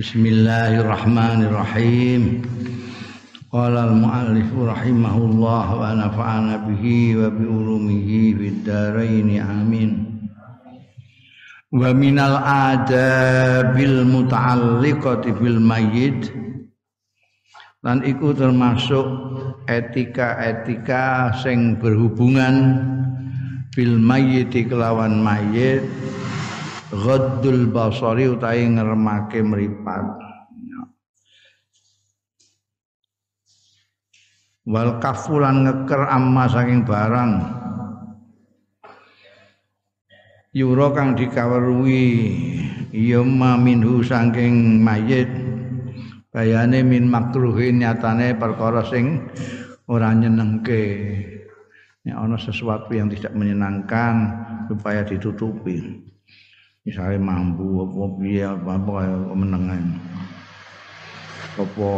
Bismillahirrahmanirrahim. Qala al-mu'allif rahimahullah wa nafa'ana bihi wa bi ulumihi fid dharain amin. Wa minal adabil muta'alliqati bil mayyit lan iku termasuk etika-etika sing berhubungan bil mayyit kelawan mayit ghaddul basari utahe ngremake mripat. Wal kafulan ngeker amma saking barang. Yura kang dikaweruhi ya minhu saking mayit. Bayane min makruhin nyatane perkara sing ora nyenengke. Nek ana sesuatu yang tidak menyenangkan supaya ditutupi misalnya mampu apa piye apa apa menengan apa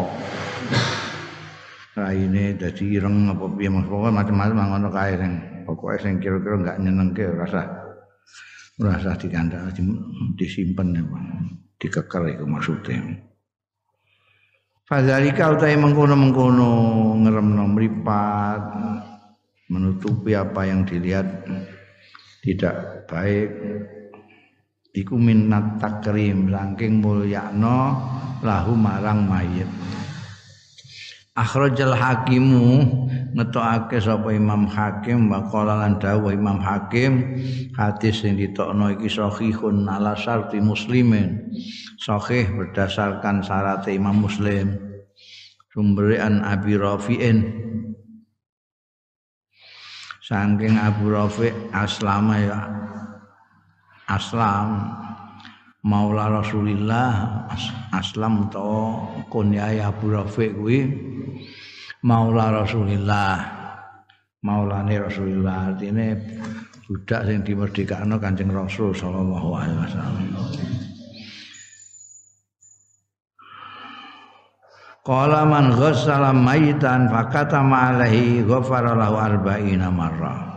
raine dadi ireng apa piye mas? Pokoke macam-macam ngono kae sing pokoke sing kira-kira enggak nyenengke rasa rasa dikandha disimpen ya dikeker iku maksudnya Fadzalika utai mengkono-mengkono ngeremno mripat menutupi apa yang dilihat tidak baik iku minat takrim saking mulyakno lahu marang mayit. Akhrajal hakimu ngetokake sapa Imam Hakim wa qala lan dawuh Imam Hakim hadis sing ditokno iki sahihun ala syarti muslimin. Sahih berdasarkan syarat Imam Muslim. Sumberian Abi Rafi'in. Saking Abu Rafi' aslama ya aslam. Maula rasulillah aslam to kunyai Abu Rafiq kuwi. Maula rasulillah. Maulane rasulillah artine budak sing dimerdekakno Kanjeng Rasul sallallahu alaihi wasallam. Qala man ghassala mayitan fakatama alaihi ghafara lahu arba'ina marrah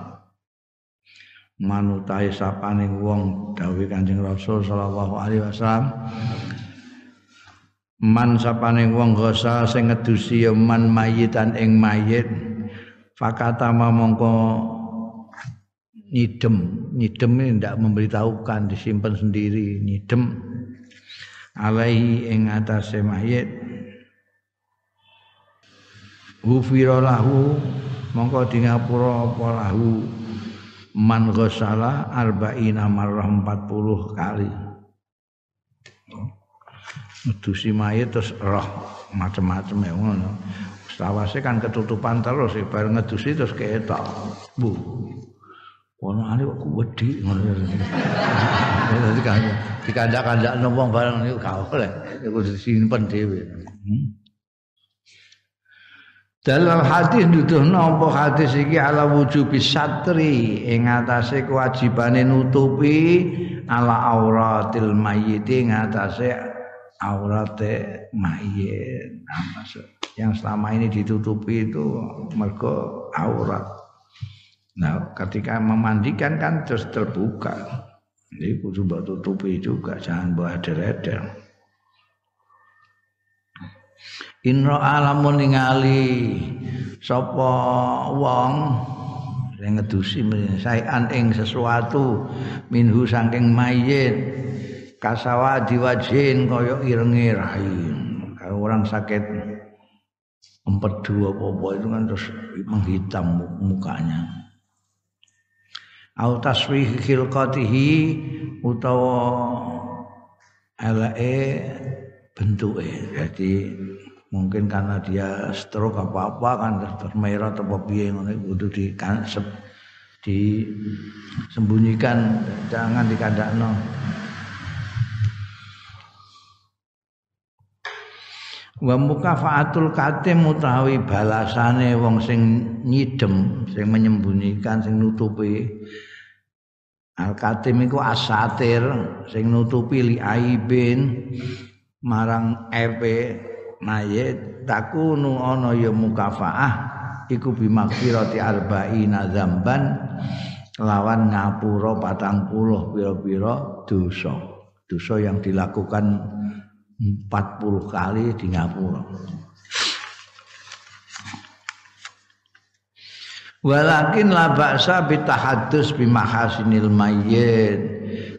manutai sapaning wong dawuh Kanjeng Rasul sallallahu alaihi wasallam man sapaning wong gosa sing ngedusi ya man mayitan ing mayit fakata mongko nyidem. Nyidem ini tidak memberitahukan disimpan sendiri nyidem alaihi ing atase mayit. Ghufira lahu mongko di ngapura apa lahu man ghasala arba'ina marrah 40 kali. Ngedusi mayit terus roh macam-macam ya ngono. Sawase kan ketutupan terus bar ngedusi terus ketok bu ono ane kok wedi ngono. Dadi kan dikandak-kandak wong bareng niku gak oleh. Iku disimpen dhewe. Hmm? Dalam hadis nuduhno apa hadis iki ala wujubi satri ing atase kewajibane nutupi ala auratil mayyit ing atase aurate mayit. Nah, yang selama ini ditutupi itu mergo aurat. Nah, ketika memandikan kan terus terbuka. Jadi kudu tutupi juga, jangan buat deret Inro alamun ningali sapa wong sing ngedusi saean ing sesuatu minhu saking mayit kasawa diwajin kaya irenge rai kalau orang sakit empedu apa-apa itu kan terus menghitam mukanya. Au taswih khilqatihi utawa eleke bentuke. Jadi mungkin karena dia stroke apa apa kan termerah atau piye ngono kudu di kan, disembunyikan. Jangan dikandakno. Wa mukafaatul katim utawi balasane wong sing nyidem sing menyembunyikan sing nutupi. Al katim iku asatir sing nutupi li aibin marang epe mayit takunu ana ya mukafaah iku bimakfirati arba'ina zamban lawan ngapura patang puluh pira-pira dosa dosa yang dilakukan 40 kali di ngapura Walakin la ba'sa bitahaddus bimahasinil mayyit.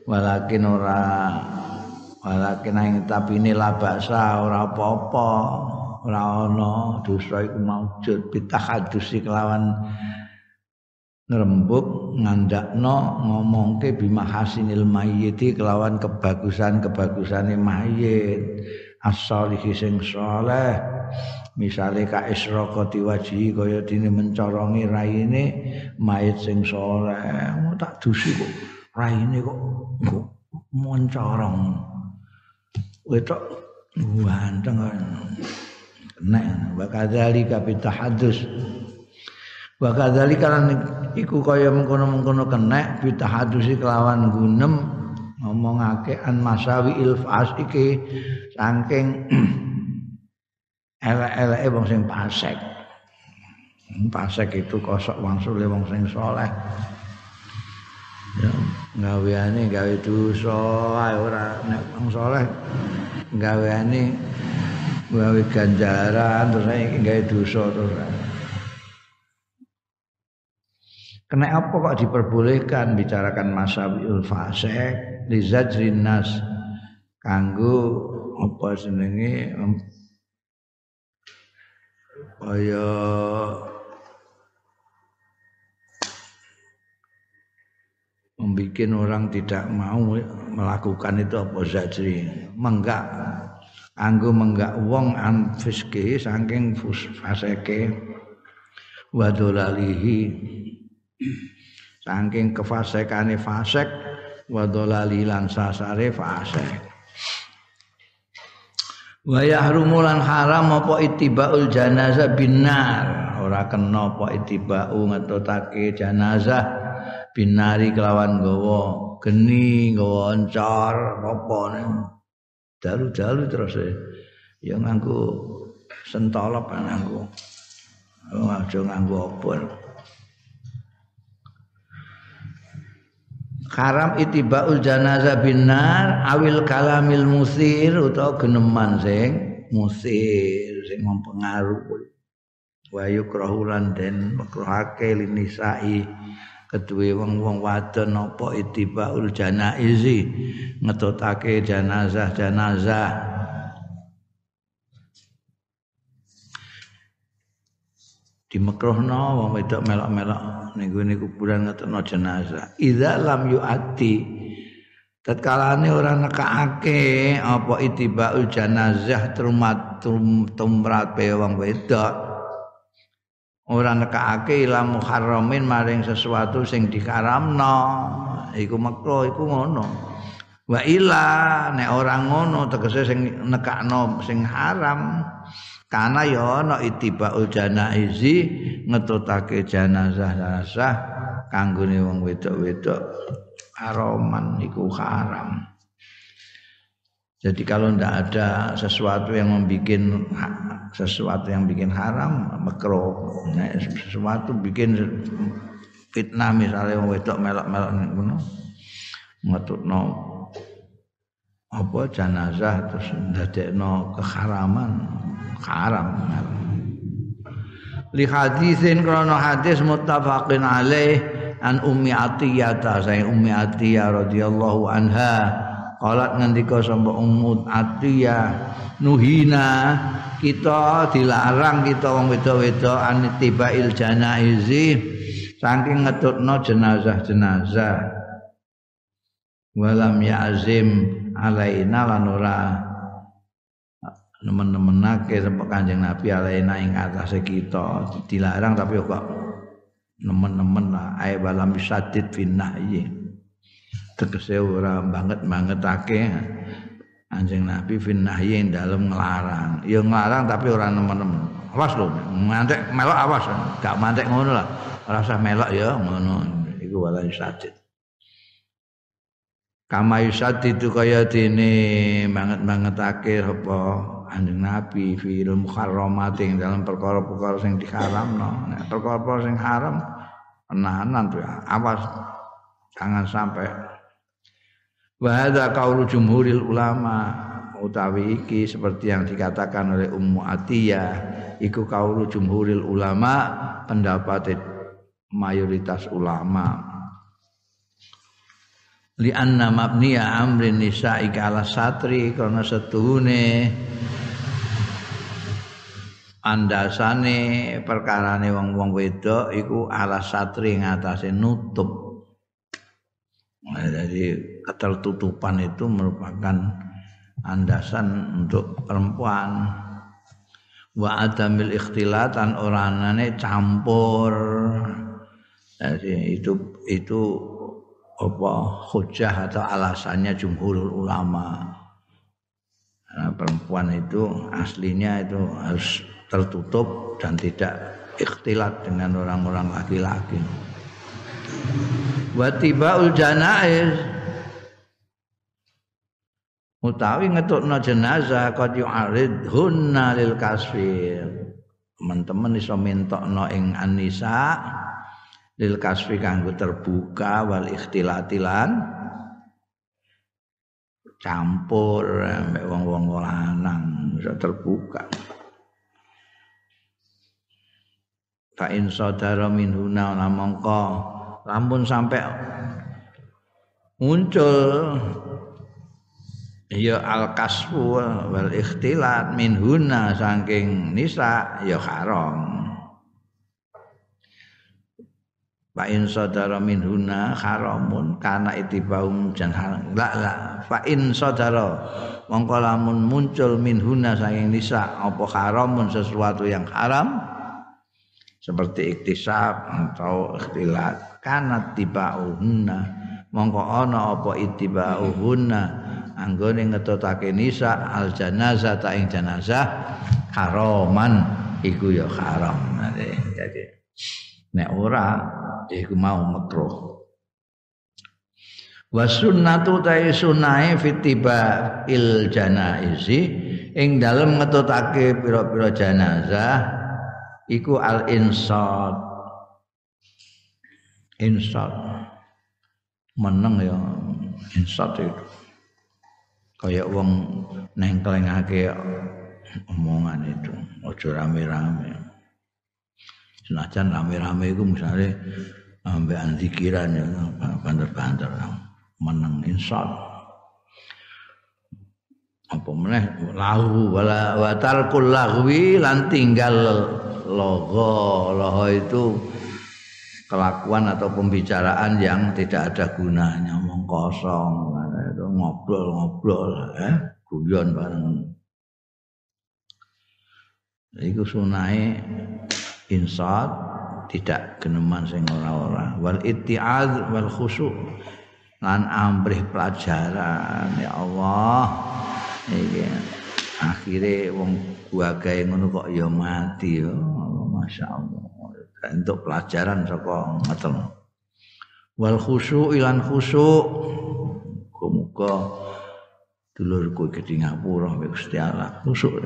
Walakin ora walakin tapi ini la ba'sa ora apa-apa. Ora ana dosa iku maujud. Bitahaddus kelawan ngrembug ngandakno ngomongke bimahasinil mayyiti kelawan kebagusan-kebagusane mayit as-salihi sing saleh. Misale ka israqati wajhi kaya dene mencorongi raine mayit sing saleh. Tak dusi kok raine kok mencorong wetok ganteng kena wa kadzalika bitahadus wa kadzalika lan iku kaya mengkono-mengkono kena bitahadusi kelawan gunem ngomongake an masawi ilfas iki saking elek-eleke wong sing pasek. Pasek itu kosok wangsule wong sing saleh. Ya, gaweane gawe dosa ae ora nek wong saleh gaweane gawe ganjaran terus gawe dosa terus. Kena apa kok diperbolehkan bicarakan masawiul fasek li zajrin nas kanggo apa senenge kaya membuat orang tidak mau melakukan itu apa zajri menggak anggo menggak wong an fiske saking faseke. Wadolalihi saking kefasekane fasek wadolali lan sasare fasek. Wa yahrumu lan haram apa ittibaul janazah binar. Ora kena apa ittibau ngetutake janazah binari kelawan gawa geni gawa encor apa dalu-dalu terus ya. Nganggo sentolop nganggo. Aja nganggo apa haram itibaul janazah binar awil kalamil musir utawa geneman sing musir sing mempengaruhi. Wa yukrahulan den makruhake linisai kedue wong-wong wadon apa itibaul janaizi ngetutake janazah-janazah dimekrohno wong wedok melok-melok ning gone kuburan ngetokno jenazah. Idza lam yuati tatkalane ora nekake apa itibaul janazah trumat tumrat pe wong wedok ora nekake ila muharramin maring sesuatu sing dikaramno iku makruh iku ngono. Wa ila nek ora ngono tegese sing nekakno sing haram. Karena ya ana itibaul janaizi ngetutake jenazah jenazah kanggone wong wedok-wedok haroman iku haram. Jadi kalau tidak ada sesuatu yang membuat sesuatu yang bikin haram, makro. Sesuatu bikin fitnah misalnya wong wedok melok-melok ngono. Ngetutno apa jenazah terus ndadekno keharaman haram li hadisin krono hadis muttafaqin alaih an ummi atiyah ta ummi atiyah radhiyallahu anha qalat ngendika sapa ummu atiyah. Nuhina kita dilarang kita wong wedok-wedok an tibail janaizi saking ngetutno jenazah-jenazah. Walam ya'zim alaina lan ora nemen-nemenake sampai Kanjeng Nabi alaina ing atase kita. Dilarang tapi kok nemen-nemen lah. Ae balam bisadid finahyi tegese ora banget-bangetake Kanjeng Nabi finahyi ing dalem nglarang. Ya nglarang tapi ora nemen-nemen. Awas lho mantek melok awas. Gak mantek ngono lah. Ora usah melok ya ngono. Iku wala bisadid kama yusadidu kaya dene banget-bangetake apa? Anjing Nabi fil muharramat ing dalam perkara-perkara sing diharamno. Nek perkara-perkara sing haram penahanan tuh awas. Jangan sampai wa hadza qaulu jumhuril ulama utawi iki seperti yang dikatakan oleh Ummu Atiyah iku kaulu jumhuril ulama pendapat mayoritas ulama li anna mabniya amrin nisa'i ala satri karena setuhune andasane perkarane wong-wong wedok iku ala satri ngatasé nutup. Nah, jadi ketertutupan itu merupakan andasan untuk perempuan. Wa adamil ikhtilatan oranane campur. Jadi itu itu apa hujah atau alasannya jumhur ulama. Karena perempuan itu aslinya itu harus tertutup dan tidak ikhtilat dengan orang-orang laki-laki. Wa tibaul janaiz utawi ngetokno jenazah qad hunna lil kasfir. Teman-teman iso mentokno ing anisa lil kasfi kanggo terbuka wal ikhtilatilan campur ambek wong-wong lanang iso terbuka. fa in sadara ana mongko lamun sampai muncul ya al kasfu wal ikhtilat minhuna saking nisa ya haram. Fa in sadara minhuna haramun kana itibaum jan la la fa in sadara mongko lamun muncul minhuna saking nisa apa haramun sesuatu yang haram? Seperti iktisab atau ikhtilat kanat tibauhunna. Mongko ana apa ittibauhunna anggone ngetotake nisa al janazah ta ing janazah haraman iku ya haram. Jadi nek ora iku mau makruh. Wa sunnatu ta sunahe fitiba il janaizi ing dalem ngetotake pira-pira janazah iku al insat insat meneng ya insat itu kayak wong nengklengake omongan itu ojo rame-rame. Senajan rame-rame itu misalnya ambek antikiran ya banter-banter meneng insat apa meneh? Lahu wala wa tarkul lan tinggal logo. Logo itu kelakuan atau pembicaraan yang tidak ada gunanya ngomong kosong ngobrol-ngobrol eh guyon bareng. Itu sunai insat tidak geneman sing ora-ora. Wal itti'ad wal khusyuk. Lan amrih pelajaran ya Allah. Iki akhire wong gua gawe ngono kok ya mati ya Masya Allah untuk pelajaran saka ngoten wal khusyuk ilan khusyuk muga dulurku iki ngapura mbek Gusti Allah. Khusyuk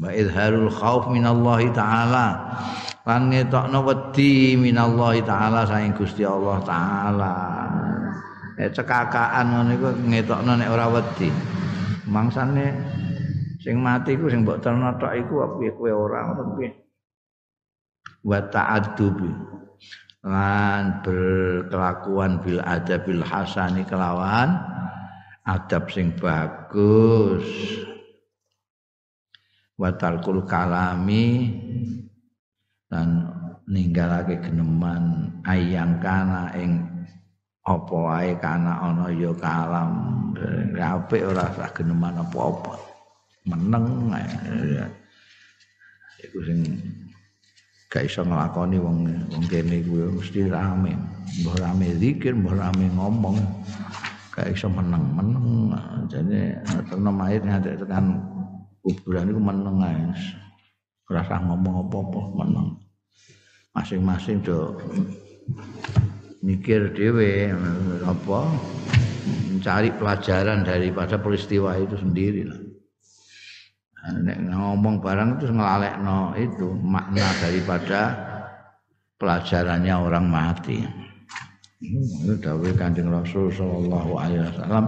wa izharul khauf minallahi taala. Lan ngetokno wedi minallahi taala saing Gusti Allah taala. Eh cekakaan ngono iku ngetokno nek ora wedi. Mangsane sing mati ku sing mbok terno tok iku piye kowe ora ngono piye? Wa ta'addubi lan berkelakuan bil adabil hasani kelawan adab sing bagus. Wa talkul kalami. Dan ninggalake geneman. Ayang kana ing apa wae kana ana ya kalam. Apik ora usah geneman apa-apa. Meneng iku sing gak iso nglakoni wong wong kene kuwi. Mesti rame. Mbah rame zikir mbah rame ngomong gak iso meneng-meneng jane tenan air nganti kuburan iku meneng ae. Ora ngomong apa-apa meneng. Masing-masing do mikir dhewe apa mencari pelajaran daripada peristiwa itu sendiri lah nek ngomong barang itu ngelalekno itu makna daripada pelajarannya orang mati. Itu dawuh Kanjeng Rasul sallallahu alaihi wasallam.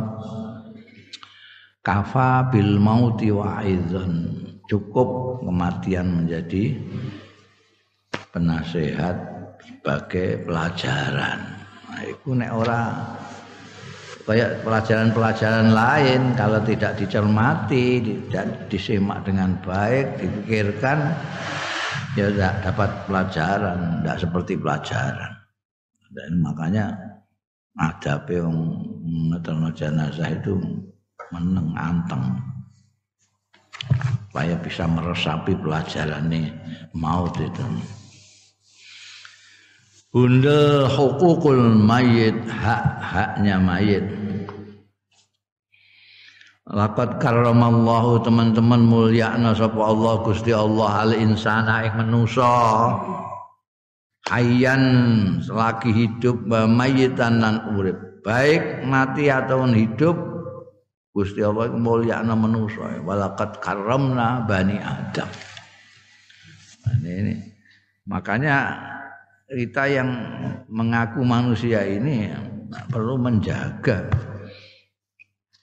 kafa bil mauti wa'idhan cukup kematian menjadi penasehat sebagai pelajaran nah, itu nek ora kayak pelajaran-pelajaran lain kalau tidak dicermati tidak disimak dengan baik dipikirkan ya tidak dapat pelajaran tidak seperti pelajaran dan makanya ada yang ngeterno jenazah itu meneng anteng supaya bisa meresapi pelajaran ini maut itu Bunda hukukul mayit hak-haknya mayit. Laqad karramallahu teman-teman mulyakna sapa Allah Gusti Allah al insana ing manusa. Hayyan selagi hidup mayitan lan urip. Baik mati ataupun hidup Gusti Allah mulyakna manusa. Walaqad karramna bani Adam. Nah, ini makanya kita yang mengaku manusia ini perlu menjaga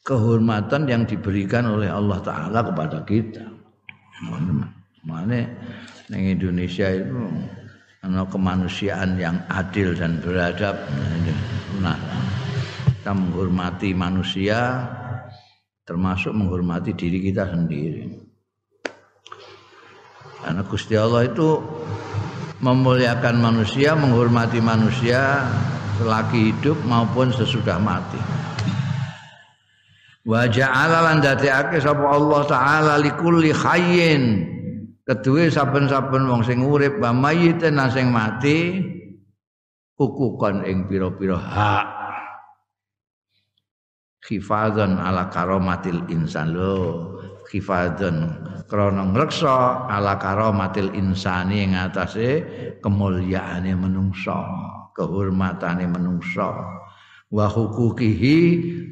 kehormatan yang diberikan oleh Allah Taala kepada kita. Mana yang Indonesia itu ada kemanusiaan yang adil dan beradab. Nah, kita menghormati manusia termasuk menghormati diri kita sendiri. Karena Gusti Allah itu memuliakan manusia, menghormati manusia selagi hidup maupun sesudah mati. Wa ja'ala lan dadekake sapa Allah taala likulli khayyin kedue saben-saben wong sing urip wa mayyiten sing mati hukukan ing pira-pira hak. Khifadzan ala karomatil insan. Lo khifadzan krana ngreksa ala karamatil insani ing atase kemuliaane menungsa kehormatane menungsa. Wa hukukihi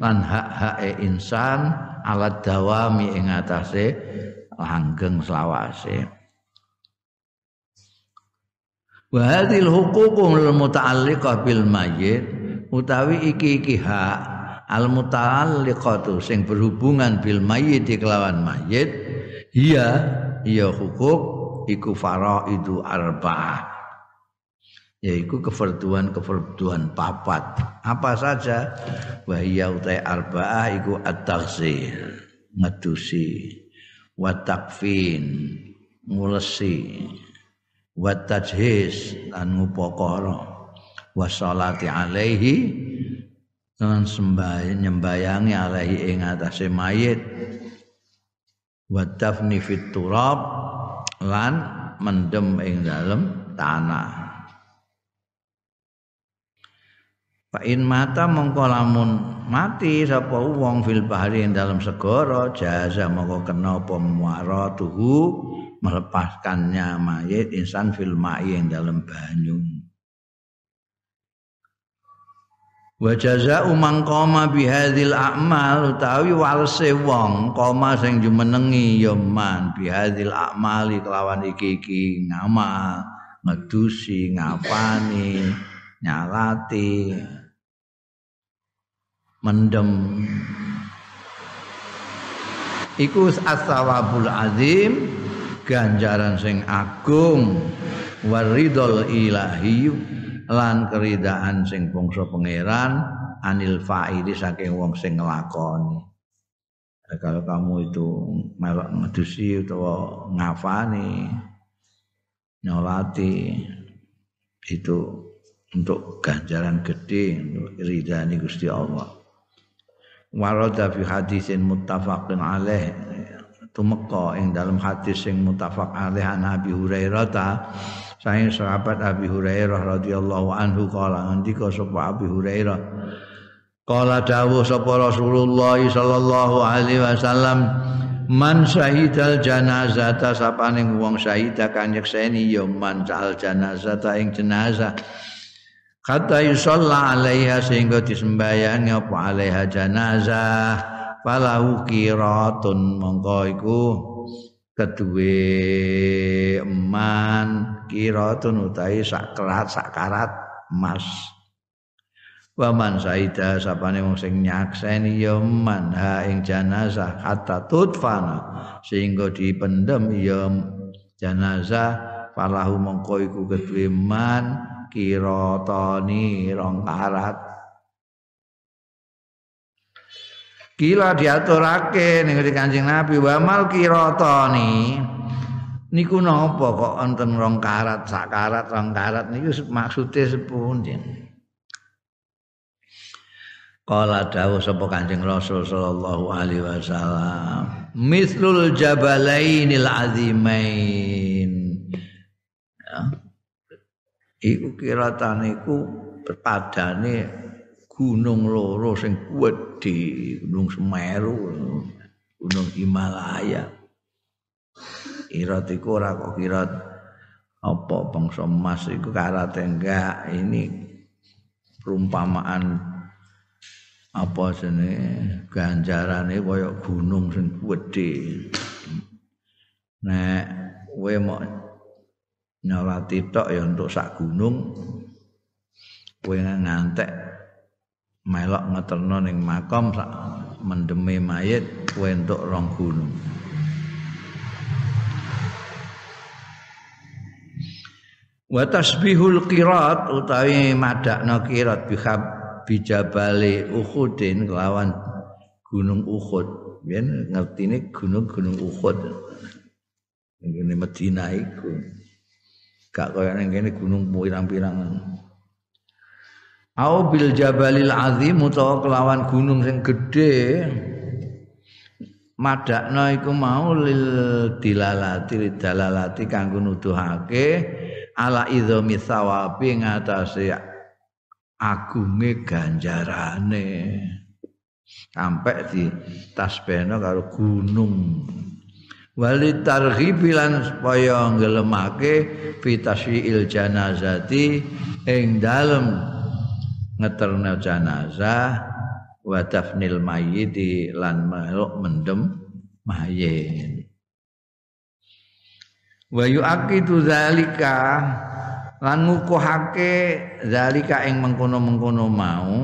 lan hak-hake insan ala dawami ing atase langgeng selawase. Wa hadhil huququl muta'alliqah bil mayyit utawi iki-iki hak al muta'alliqatu sing berhubungan bil mayyit kelawan mayyit iya iya hukuk iku faraidu arba'ah. Yaiku kefarduan-kefarduan papat. Apa saja? Wahia utai arba'ah iku at-taghzir ngedusi wa takfin ngulesi wa tajhiz lan ngupakara wa salati alaihi dengan sembahyang nyembayangi alaihi ing atase mayit wa dafni fit lan mendem ing dalem tanah Fa in mata mongko lamun mati sapa wong fil bahri ing dalam segara jaza mongko kena apa muaratuhu melepaskannya mayit insan fil ma'i ing dalam banyu. Wa jazaa'u man qama a'mal utawi walse wong koma sing jumenengi ya man bihadzal kelawan iki-iki ngamal ngedusi ngapani nyalati mendem iku as-sawabul azim ganjaran sing agung waridul ilahi lan keridaan sing bangsa pangeran anil fa'ili saking wong sing nglakoni. Kalau kamu itu melok ngedusi utawa ngafani nyolati itu untuk ganjaran gede untuk ridani Gusti Allah. Warada fi hadisin muttafaqin alaih. Tumeka ing dalam hadis sing muttafaq alaih an Abi Hurairah Saking sahabat Abi Hurairah radhiyallahu anhu kala ngendika sapa Abi Hurairah? Kala dawuh sapa Rasulullah sallallahu alaihi wasallam Man syahidal janazata sapaning wong syahida kang nyekseni ya man sal janazata ing jenazah kata yusalla alaiha sehingga disembayangi apa alaiha janazah. Falahu qiratun mongko iku kedue eman. Kiratun kerat sak karat emas. Wa man saida sapane wong sing nyakseni ya man ha ing jenazah hatta tutfana sehingga dipendem ya jenazah falahu mongko iku kedue man kiratani rong karat. Kila diaturake ning Kanjeng Nabi. Wa mal kiratani niku napa kok wonten rong karat? Sak karat rong karat niku maksude sepundi Kala dawuh sapa Kanjeng Rasul sallallahu alaihi wasallam, "Mithlul jabalainil azimain." Ya. Iku kiratan iku padane gunung loro sing gedhe, Gunung Semeru, Gunung Himalaya. Kirat iku ora kok kirat apa bangsa emas iku karate enggak ini perumpamaan apa jenenge ganjarane kaya gunung sing gedhe nek kowe mau nyolati tok ya untuk sak gunung kowe ngantek melok ngeterno ning makam sak mendeme mayit kowe entuk rong gunung wa tasbihul qirat utawi madakna qirat bihab bijabale Uhudin kelawan gunung Uhud. Biyen ngertine gunung-gunung Uhud. Ini Medina iku. Gak kaya ning kene gunung pirang-pirang. Au bil jabalil azim utawa kelawan gunung sing gedhe madakna iku mau lil dilalati dalalati kanggo nuduhake ala idza sawabi ngatasé agunge ganjarane sampai di tasbihna karo gunung wali targhibilan supaya ngelemake fitasyiil janazati ing dalem ngeterna janazah wa dafnil mayyiti lan meluk mendem mayit wa yuaqidu zalika lan ngukuhake zalika ing mengkono-mengkono mau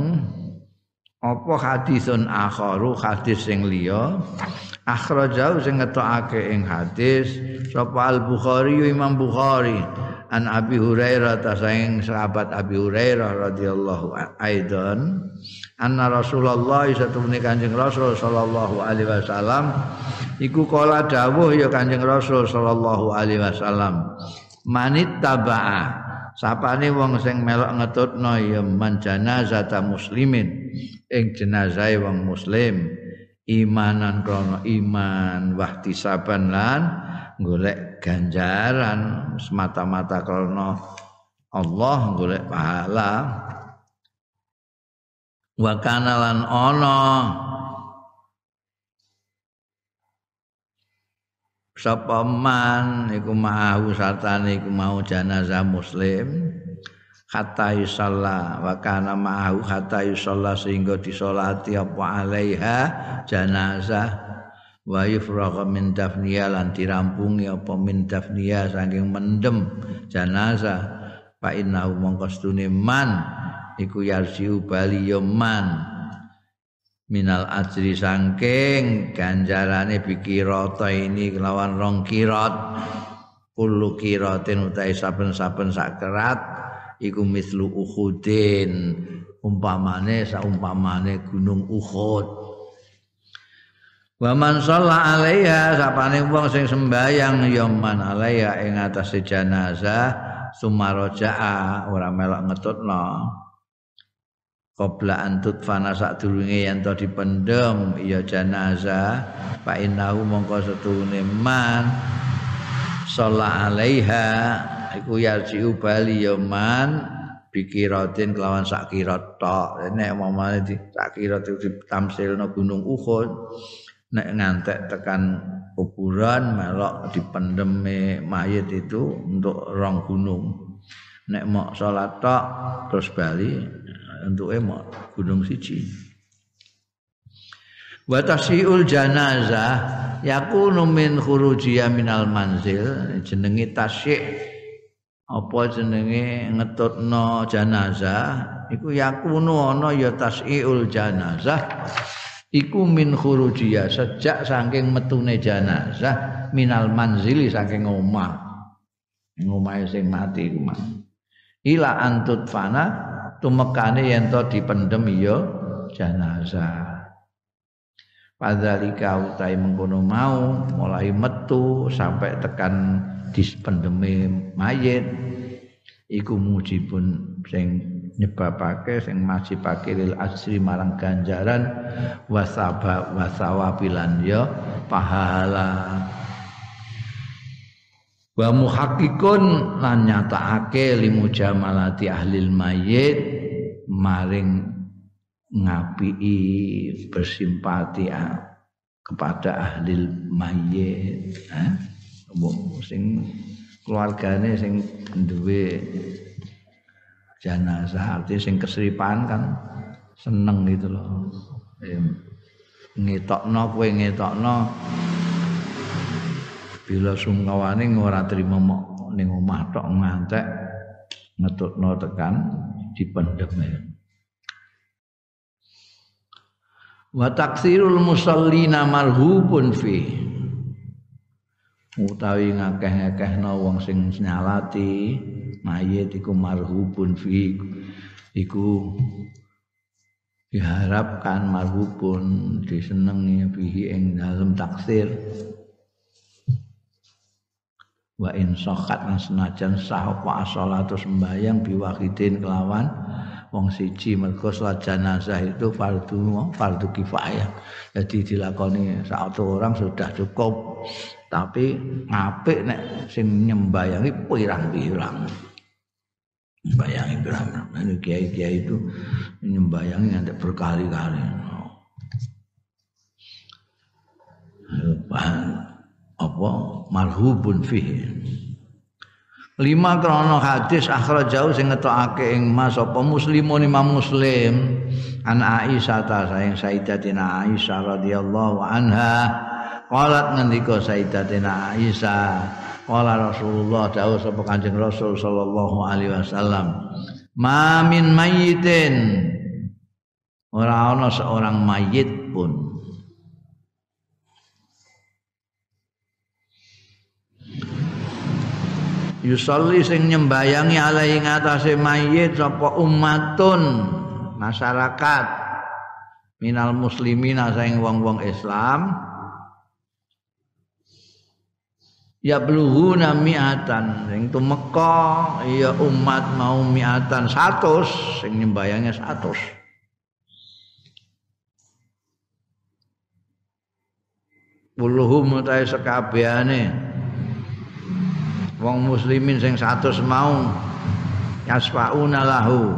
apa hadisun akharu hadis sing liya? Akhrajau sing ngetokake ing hadis sapa al bukhari imam bukhari? An abi hurairah ta saing sahabat abi hurairah radhiyallahu aidan anna rasulullah satune kanjeng rasul sallallahu alaihi wasallam. Iku kala dawuh ya kanjeng rasul sallallahu alaihi wasallam. Manit tabaa sapane wong sing melok ngetutno ya man janazata muslimin. Ing jenazah wong muslim imanan krono iman wahtisaban lan golek ganjaran semata-mata krono Allah golek pahala. Wa kana lan sapa man iku mau sartane iku mau jenazah muslim hatta yusalla wa kana ma'ahu hatta yusalla sehingga disolati apa alaiha jenazah. Wa yufragha min dafniya lan dirampungi apa min dafniya saking mendem jenazah. Fa innahu mongko man iku yarjiu bali man minal ajri sangking ganjarane bikirata ini kelawan rong kirat. Kullu kiratin utai saben-saben sakerat iku mislu uhudin. Umpamane saumpamane gunung uhud. Wa man shalla alaiha sapane wong sing sembayang ya man alaiha ing atase jenazah sumaraja'a ora melok ngetutno qabla antut fana sak durunge yen to dipendem ya jenazah fa innahu mongko setune man. Shalla alaiha iku yarjiu bali ya man bikiratin kelawan sak kirat tok. Nek mamane di sak kirat ditamsilno gunung Uhud. Nek ngantek tekan kuburan melok dipendeme mayit itu untuk rong gunung. Nek mau salat tok terus bali untuk emok gunung siji. Wa tasyiul janazah yakunu min khurujiyya minal manzil jenenge tasyik apa jenenge ngetutno janazah? Iku yakunu ana ya tas'iul janazah. Iku min khurujiyah sejak saking metune janazah minal manzili saking omah. Omahe sing mati iku mah ila antut fana tumekane yen to dipendem ya janazah Padhalika utai mengkono mau mulai metu sampai tekan dispendeme mayit. Iku mujibun sing nyebabake sing majibake lil asri marang ganjaran wasaba wasawabilan ya pahala. Wa muhakkikun lan nyatakake limu jamalati ahlil mayit maring ngapii bersimpati kepada ahli mayit eh? sing keluargane sing duwe jenazah artinya sing keseripan kan seneng gitu loh ngetokno kowe ngetokno bila sungkawane ora trima ning omah tok ngantek ngetutno tekan dipendem wa taksirul musallina marhubun fi. Utawi ngakeh-ngakehna wong sing nyalati mayit iku marhubun fi. Iku diharapkan marhubun disenengi bihi ing dalem taksir wa in sahat senajan sah apa salatu sembayang biwahidin kelawan wong siji mergo salat jenazah itu fardu fardu kifayah. Jadi dilakoni satu orang sudah cukup. Tapi ngapik nek sing nyembayangi pirang-pirang. Bayangi pirang-pirang. Ini kiai-kiai itu nyembayangi nanti berkali-kali. Apa? Marhubun fihi. Lima krono hadis jauh sing ngetokake ing mas apa muslimun imam muslim? An Aisyah ta sayang Sayyidatina Aisyah radhiyallahu anha. Qalat ngendika Sayyidatina Aisyah qala Rasulullah dawuh sapa Kanjeng Rasul sallallahu alaihi wasallam ma min mayyitin ora ana seorang mayit pun yusolli sing nyembayangi alaihi ngatasé mayit sapa ummatun masyarakat. Minal muslimin saing wong-wong Islam. Ya bluhuna mi'atan sing tumeka ya umat mau mi'atan. 100 sing nyembayangi 100 Puluhum utai sekabehane wong muslimin sing satu mau yasfauna lahu.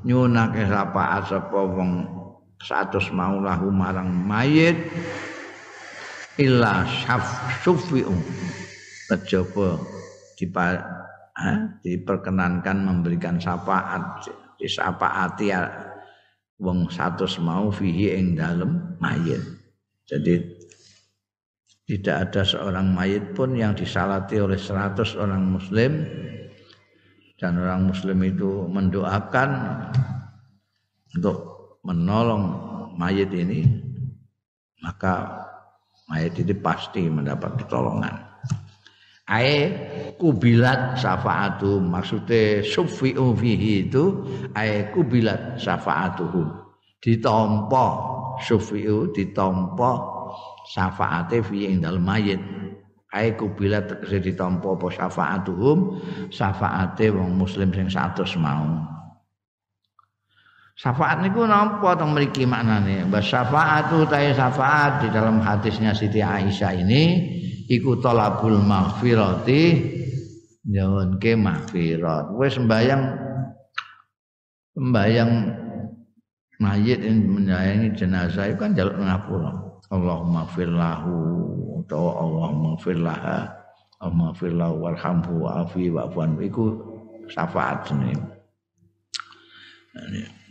Nyunake syafaat sapa wong satu mau lahu marang mayit. Illa syaf sufiu kejaba eh, diperkenankan memberikan syafaat disapaati wong satu mau fihi ing dalem mayit. Jadi tidak ada seorang mayit pun yang disalati oleh seratus orang muslim. Dan orang muslim itu mendoakan untuk menolong mayit ini. Maka mayit ini pasti mendapat pertolongan. Ae kubilat syafaatu. Maksudnya sufi'u fihi itu ae kubilat syafaatuhum ditompo sufi'u ditompo syafaate fi ing dalem mayit. Ae kubila tegese ditampa apa syafaatuhum syafaate wong muslim sing 100 mau. Syafaat niku napa teng mriki maknane? Bas syafaatu ta syafaat di dalam hadisnya Siti Aisyah ini iku talabul maghfirati nyuwunke maghfirat. Wis sembayang sembayang mayit yang menyayangi jenazah itu kan jaluk ngapura Allahumma firlahu atau Allahumma firlaha Allahumma firlahu warhamhu wa'afi wa'fuan iku syafaat ini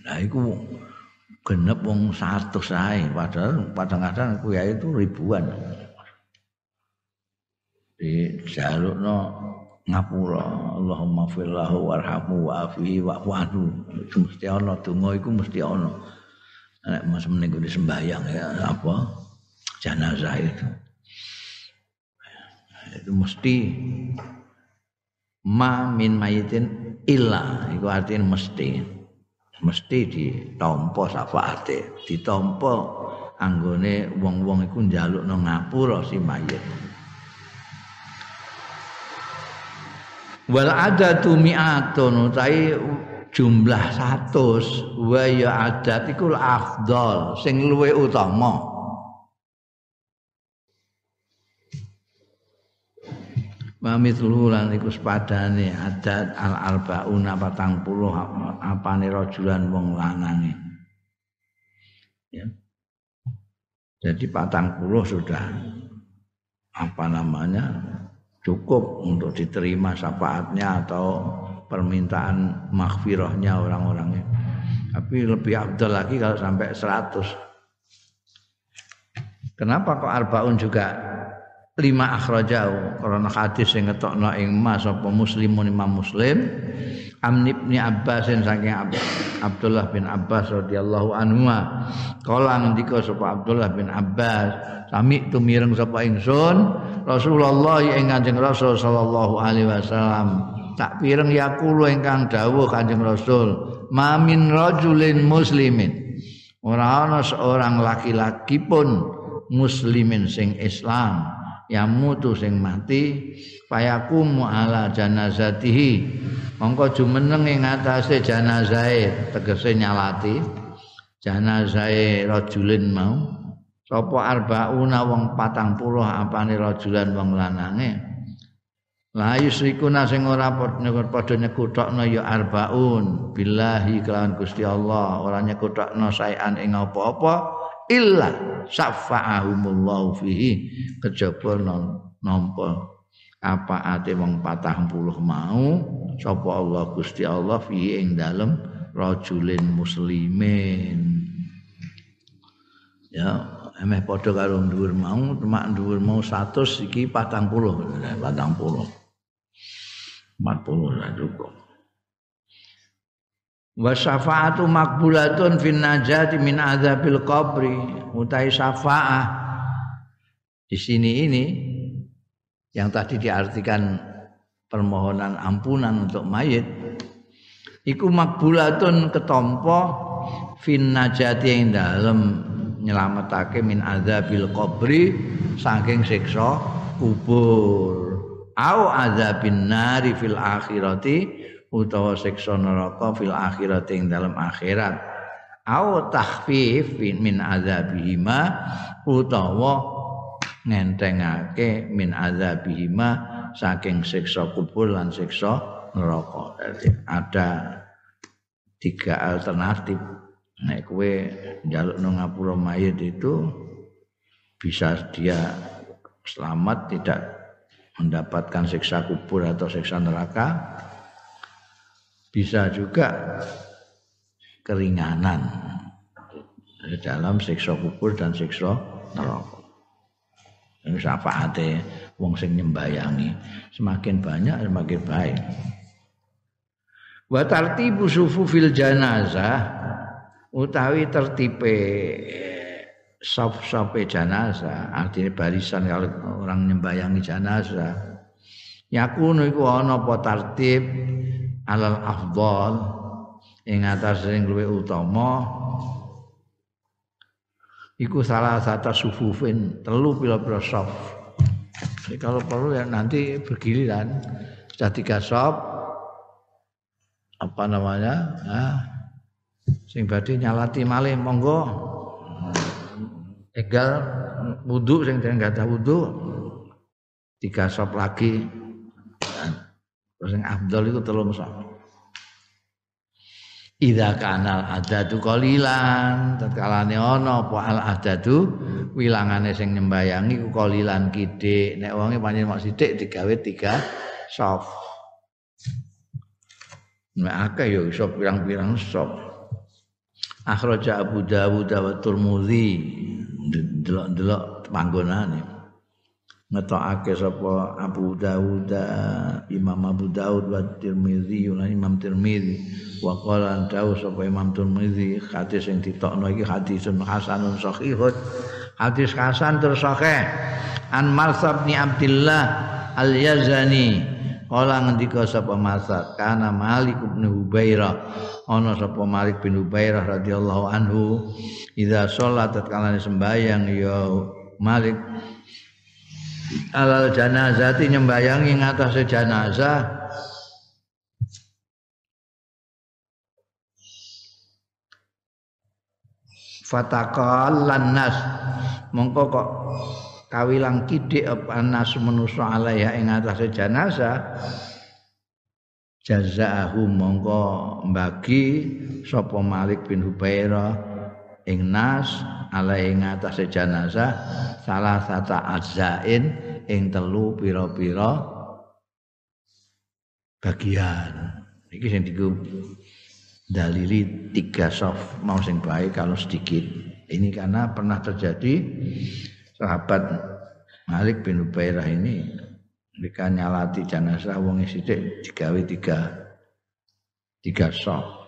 nah iku genep wong 100 ae. Padahal kadang-kadang kuwi itu ribuan. Di jalukno ngapura Allahumma firlahu warhamu wa'afihi wa'fu itu mesti ana donga iku mesti ana. Nek mas meneng sembahyang ya apa jenazah itu. Itu mesti ma min mayitin illa. Iku artinya mesti. Mesti ditampa syafaate ditampa anggone wong-wong iku njaluk nang ngapura si mayit. Wal adatu mi'atun utahe jumlah 100 wa ya adat iku afdal sing luwih utama wa mithlu lan iku sepadane adat al arbauna 40 apane rajulan wong lanange ya jadi 40 sudah apa namanya cukup untuk diterima syafaatnya atau permintaan maghfirahnya orang-orangnya. Tapi lebih abdul lagi kalau sampai 100. Kenapa kok arbaun juga lima akhrajau karena hadis yang ngetokno ing mas apa muslimun imam muslim. Am ibni Abbas saking Abdullah bin Abbas radhiyallahu anhu kala ngendika sapa Abdullah bin Abbas sami tu mireng sapa ingsun? Rasulullah ing Kanjeng Rasul sallallahu alaihi wasallam. Tak pireng yaqulu ingkang dawuh Kanjeng Rasul. Mamin rajulin muslimin. Ora ana seorang laki-laki pun muslimin sing Islam yang mutu sing mati fayakumu ala janazatihi. Mongko jumeneng ing atase janazahe tegese nyalati. Janazahe rajulin mau. Sapa arbauna wong 40 apane rajulan wong lanange? La yusrikuna sing ora padha nyekutokno ya arbaun. Billahi kelawan Gusti Allah ora nyekutokno saean ing apa-apa illa syafa'ahumullahu fihi. Kejaba nampa apa ate wong 40 mau sapa Allah Gusti Allah fi ing dalem rajulin muslimin. Ya emeh padha karo dhuwur mau mak dhuwur mau 100 iki 40 40 40 lah cukup wa syafaatu makbulatun fin najati min adzabil qabri. Utai syafaah. Di sini ini yang tadi diartikan permohonan ampunan untuk mayit iku makbulatun ketompo fin najati yang dalam nyelametake min adzabil qabri saking siksa kubur. Au adzabin nari fil akhirati utawa siksa neraka fil akhirat ing dalam akhirat. Au tahfif min azabihima utawa ngentengake min azabihima saking siksa kubur lan siksa neraka. Jadi ada tiga alternatif. Nek kowe njaluk nang ngapura mayit itu bisa dia selamat tidak mendapatkan siksa kubur atau siksa neraka bisa juga keringanan dalam siksa kubur dan siksa neraka. Ini syafaate wong sing nyembayangi semakin banyak semakin baik. Wa tartibu sufufil janazah utawi tertipe saf-safe janazah artinya barisan kalau orang nyembayangi janazah yakunu iku ana apa tartib alal afdal. Ing atas sing luwih utama iku salah satu sufufin telu pira-pira saf kalau perlu ya nanti bergiliran. Sudah tiga saf apa namanya ah, sing badhe nyalati malih monggo. Egal wudhu sing enggak ada wudhu tiga sop lagi Terus yang afdal itu telung sok. Ida kanal adadu kolilan tatkalane ana apa al adadu wilangane sing nyembayangi ku kolilan kidik nek wonge pancen mok sithik digawe tiga sop. Nek akeh ya iso pirang-pirang sop. Akhraja Abu Dawud wa Tirmidzi delok-delok panggonane. Ngetokake sapa Abu Dawud Imam Abu Dawud wa Tirmizi lan Imam Tirmizi wa qala dawu sapa Imam Tirmizi hadis sing ditokno iki hadisun hasanun sahihun. Hadis hasan terus sahih. An Marsab ni Abdullah Al Yazani kala ngendika sapa Marsab kana Malik bin Hubairah ana sapa Malik bin Hubairah radhiyallahu anhu idza sholat tatkala sembayang ya Malik alal janazati nyembayangi ngatas jenazah fatakal lannas mongko kok kawilang kidik apa nas manusa alaiha ing atase jenazah jazaahu mongko mbagi sapa Malik bin Hubairah ing nas alai ing atase jenazah salah satu azain ing telu pira-pira bagian. Iki sing diku dalili tiga soft mau sing baik kalau sedikit. Ini karena pernah terjadi sahabat Malik bin Ubairah ini mereka nyalati jenazah wong sithik digawe tiga tiga soft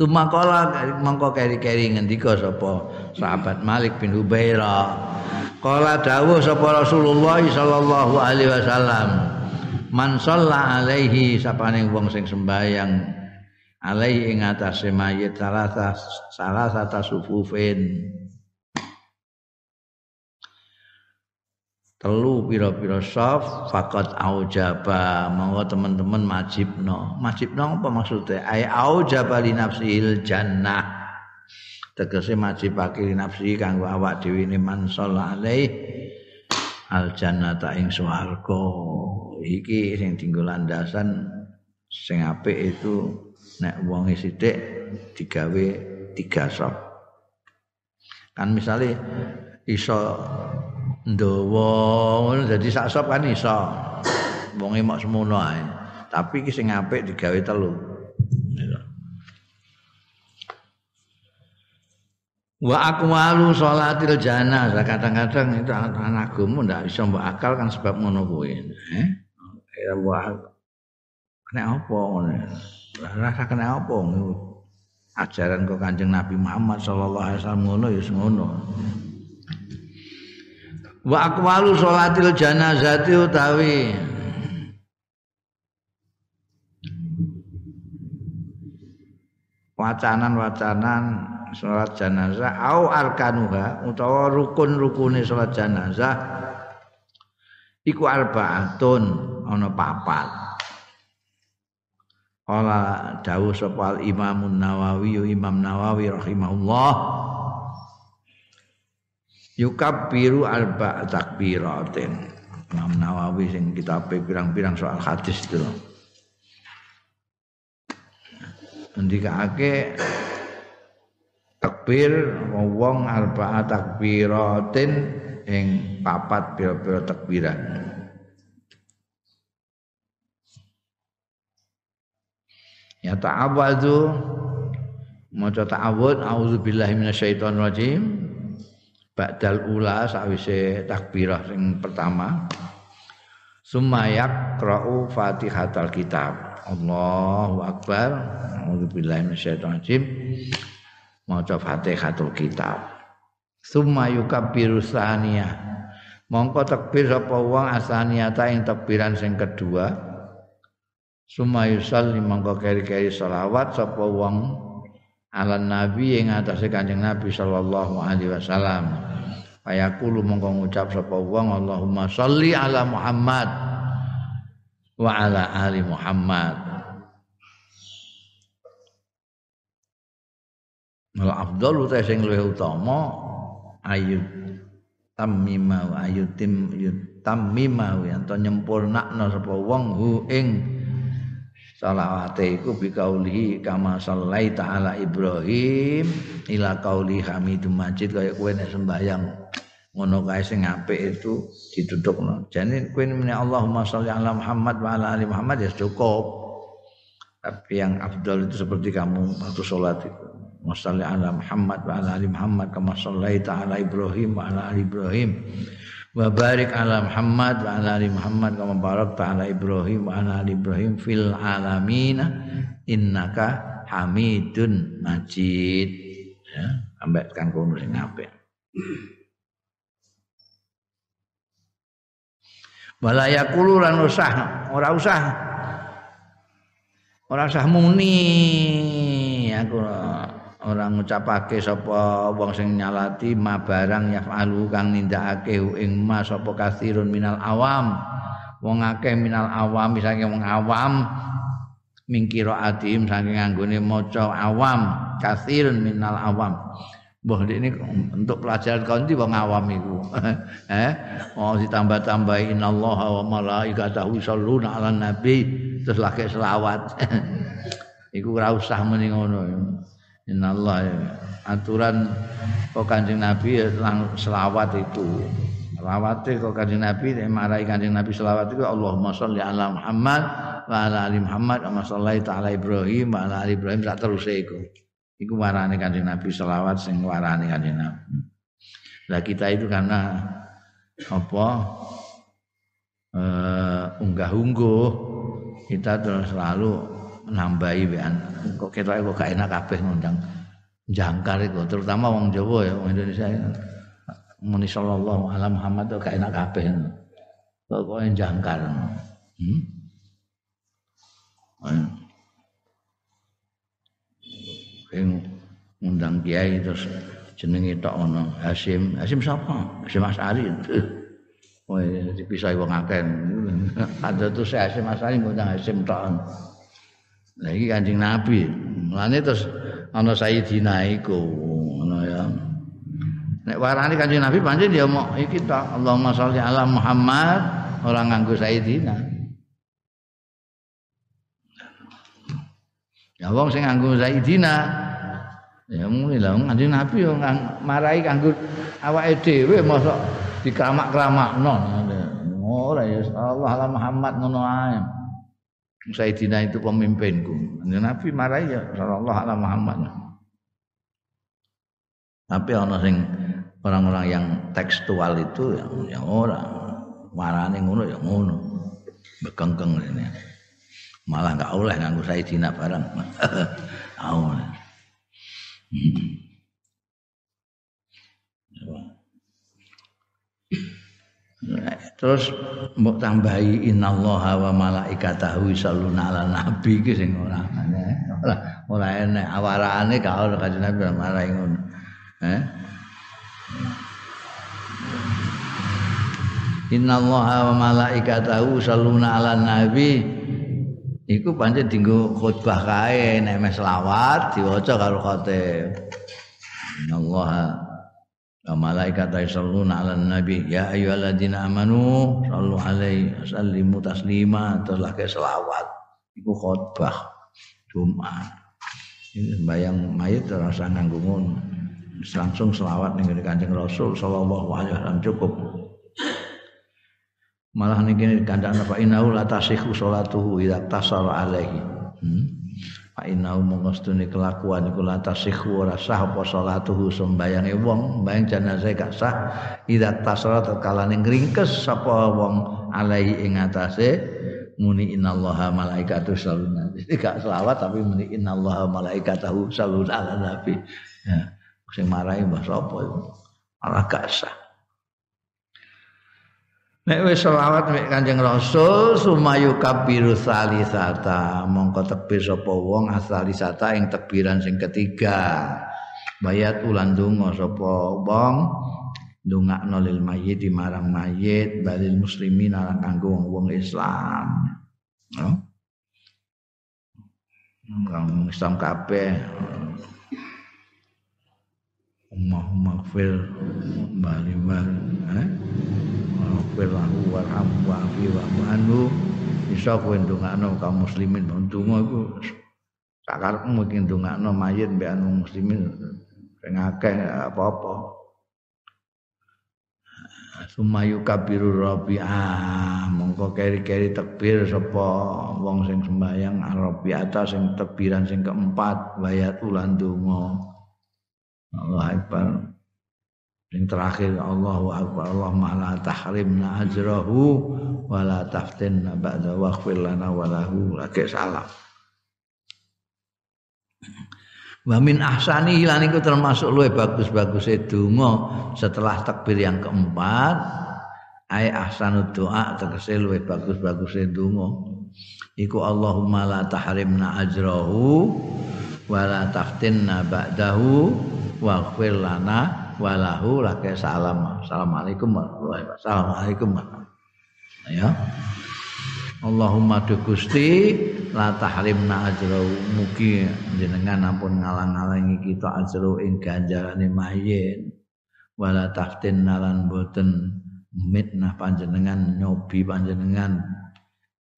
Sumakola mongko keri-keri ngendika sapa sahabat Malik bin Hubairah. Kala dawuh sapa Rasulullah sallallahu alaihi wasallam. Man shalla alaihi sapane wong sing sembayang alaihi ing atase mayit salah salah satu sufufin telu pira-pira saf faqat aujaba. Monggo teman-teman majibno. Majibno apa maksudnya? Ai aujaba li nafsil jannah. Tegese majibake li nafsi kanggo awak dhewe ne man alai al jannata ing swarga. Iki sing dienggo landasan sing apik itu nek wonge sithik digawe tiga saf. Kan misalnya iso ndawa ngono. Dadi sak sop kan iso. Wong mok semono ae. Tapi iki sing apik digawe telu. Wa akwalu salatil janazah kadang-kadang itu anak agama ndak bisa mbok akal kan sebab ngono kuwi. Eh? Ya wah kena apa ngono? Rasa kena apa? Ajaran kok Kanjeng Nabi Muhammad sallallahu alaihi wasallam ngono ya ngono wa aqwalu salatil janazati utawi. Wacanan-wacanan salat jenazah au arkanuha utawa rukun-rukune salat jenazah iku arbaatun ana papat. Kala dawuh sapa Imam Nawawi Imam Nawawi rahimahullah yukabbiru arba takbiratin. Imam Nawawi sing kita pirang-pirang soal hadis itu ngendikake takbir wong arba takbiratin ing papat pira-pira takbiran. Ya ta'awudzu maca ta'awud auzubillahi minasyaitonir rajim ba'dal ula sawise takbirah sing pertama. Sumayak qra'u fatihatal kitab. Allahu akbar. Auzubillahi minasyaitonir rajim maca fatihatul kitab. Summa yukabbiru mongko takbir sapa wong asaniyata ing takbiran sing kedua. Summa yusalli mongko keri-keri selawat sapa wong ala nabi ing atase kanjeng nabi sallallahu alaihi wasallam Ayakulu mongko ngucap sapa wong Allahumma sholli ala Muhammad wa ala ali Muhammad. Wal afdalu ta sing luwih utama ayu tamima ayu tim tamima yen to nyempurnakno sapa wong hu ing salawate iku bi kaulihi kama sallaita ala Ibrahim ila kauli Hamidum Majid kaya kowe nek sembayang ngono kae sing apik itu ditutupno. Jane kowe mene Allahumma sholli ala Muhammad wa ala ali Muhammad ya cukup. Tapi yang afdal itu seperti kamu waktu sholat itu. wa salli ala Muhammad wa ala ali Muhammad kama shallaita ala Ibrahim wa ala ali Ibrahim wa barik ala Muhammad wa ala ali Muhammad kama barakta ala Ibrahim wa ala ali Ibrahim fil alamin. Innaka Hamidun Majid. Ya ambek kan kono sing apik wala yaqulu lan usah ora usah. Ora usah muni. Aku orang ngucapake sapa wong sing nyalati ma barang yafalu kang nindakake ing ma sapa kasirun minal awam wong akeh minal awam misalnya wong awam mingkiro adim saking anggone maca awam kasirun minal awam Mbah ini untuk pelajaran konti wong awam iku. eh, mau ditambah-tambahi innallaha wa malaikatahu yusholluna 'alan nabi terus lagi selawat. iku ora usah. Innallah aturan kok Kanjeng Nabi ya selawat itu. Selawate kok Kanjeng Nabi marai Kanjeng Nabi selawat itu Allahumma sholli ala Muhammad wa ala ali Muhammad kama shallaita ala Ibrahim wa ala ali Ibrahim sak teruse iku. Iku warane Kanjeng Nabi selawat sing warane Kanjeng Nabi. Lah kita itu karena apa uh, unggah-ungguh kita terus selalu nambahi wean. Kok ketok kok gak enak kabeh ngundang jangkar itu terutama wong Jawa ya wong Indonesia muni sallallahu alaihi Muhammad itu gak enak kabeh. Kok jangkar? Hmm? Kiai terus jenenge tok ono Hasim. Hasim sapa? Hasim Asari Oh, dipisah wong akeh. Ada tuh Hasim Asari ngundang Hasim tok. Lah iki Kanjeng Nabi. Mulane terus ana Sayyidina iku ngono ya. Nek warani Kanjeng Nabi pancen dia mau iki ta Allahumma sholli ala Muhammad orang nganggo Sayyidina. Ya wong sing nganggo Sayyidina ya muni lah Kanjeng Nabi yo marai kanggo awake dhewe mosok dikeramak-keramakno. Ora ya Allah ala Muhammad ngono ae. Sayyidina itu pemimpinku. Nabi marah ya sallallahu alaihi Muhammad. Tapi ana sing orang-orang yang tekstual itu yang yang orang marane ngono ya ngono. Bekengkeng ini. Malah enggak oleh nganggo Sayyidina barang. Hmm. Terus mbok tambahi innallaha wa malaikatahu yusholluna ala nabi iki sing ora ora ora enek awarane gak ono kanjeng Nabi marah ngono. Eh? Innallaha wa malaikatahu yusholluna ala nabi iku pancen dienggo khutbah kae nek mes selawat diwaca karo khatib. Innallaha wa malaikat yusalluna 'alan nabi ya ayyuhalladzina amanu sallu alaihi sallimu taslima. Terus lagi selawat. Iku khotbah Jumat. Ini bayang mayit rasa nganggo ngono langsung selawat ning Kanjeng Rasul sallallahu alaihi wasallam cukup. Malah niki kandhane fa innahu la tasihhu salatuhu idza tasara alaihi. Hmm? Fa innahu kelakuan iku la ora sah apa salatuhu. Sembayange wong mbayang jenazah gak sah. Ida tasara kalane ngringkes sapa wong alai ing atase muni innallaha malaikatu salluna jadi gak selawat tapi muni innallaha malaikatahu salluna ala nabi. Ya sing marahi mbah sapa malah gak sah Nek wis selawat mek Kanjeng Rasul sumayu kabiru salisata mongko tekbir sapa wong asalisata ing tekbiran sing ketiga. Bayat ulan donga sapa wong ndongakno lil mayyit marang mayit balil muslimin lan kanggo wong Islam. No? Wong Islam kabeh Allahumma gfir bali bali eh Wafir lahu warhamu wa'afi wa'afu anhu. Bisa kowe ndongakno kaum muslimin Ndonga iku. Sakarepmu mungkin ndongakno mayit mbek anu muslimin sing akeh apa-apa. Sumayu kabiru rabi'ah mongko keri-keri tekbir sapa wong sing sembayang rabi'ata sing tekbiran sing keempat bayat ulan donga Allah akbar. Yang terakhir Allahu akbar. Allah la tahrimna ajrahu wa la taftinna ba'da waghfir lana wa lahu. Lagi salam. Wa min ahsani lan iku termasuk luwih bagus-bagus donga setelah takbir yang keempat. Ay ahsanu doa tegese luwih bagus-bagus donga. Iku Allahumma la tahrimna ajrahu wa la taftinna ba'dahu waghfir lana wa lahu laka salam. Assalamualaikum warahmatullahi wabarakatuh. Assalamualaikum ya. Allahumma du Gusti la tahrimna ajrau mugi jenengan ampun ngalang-alangi kita ajrau ing ganjarane mayit. Wala taftin nalan boten mitnah panjenengan nyobi panjenengan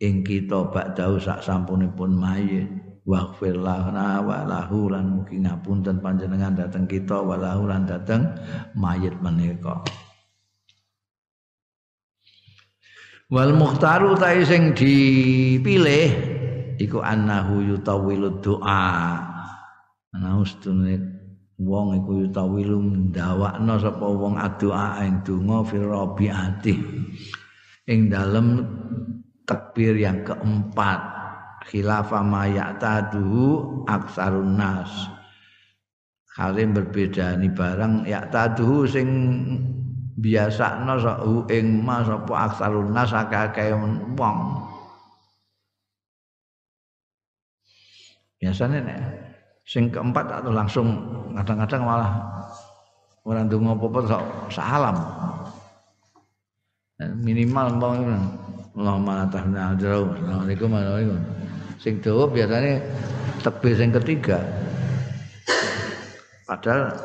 ing kita ba'dau sak sampunipun mayit waghfir lana wa lahu lan mugi ngapunten panjenengan dateng kita wa lahu lan dateng mayit menika. Wal mukhtaru ta sing dipilih iku annahu yutawwilu doa. Ana ustune wong iku yutawilu ndawakno sapa wong adoa ing donga fi rabiati. Ing dalem takbir yang keempat khilafa ma ya'tadu aksarun nas. Halim berbeda nih barang ya taduhu sing biasakno sak ing mas apa aksarun nas akeh wong. Biasanya nek sing keempat atau langsung kadang-kadang malah orang donga apa-apa salam. Minimal mau Allahumma tahna jauh Assalamualaikum warahmatullahi sing dawa biasanya tebih sing ketiga. Padahal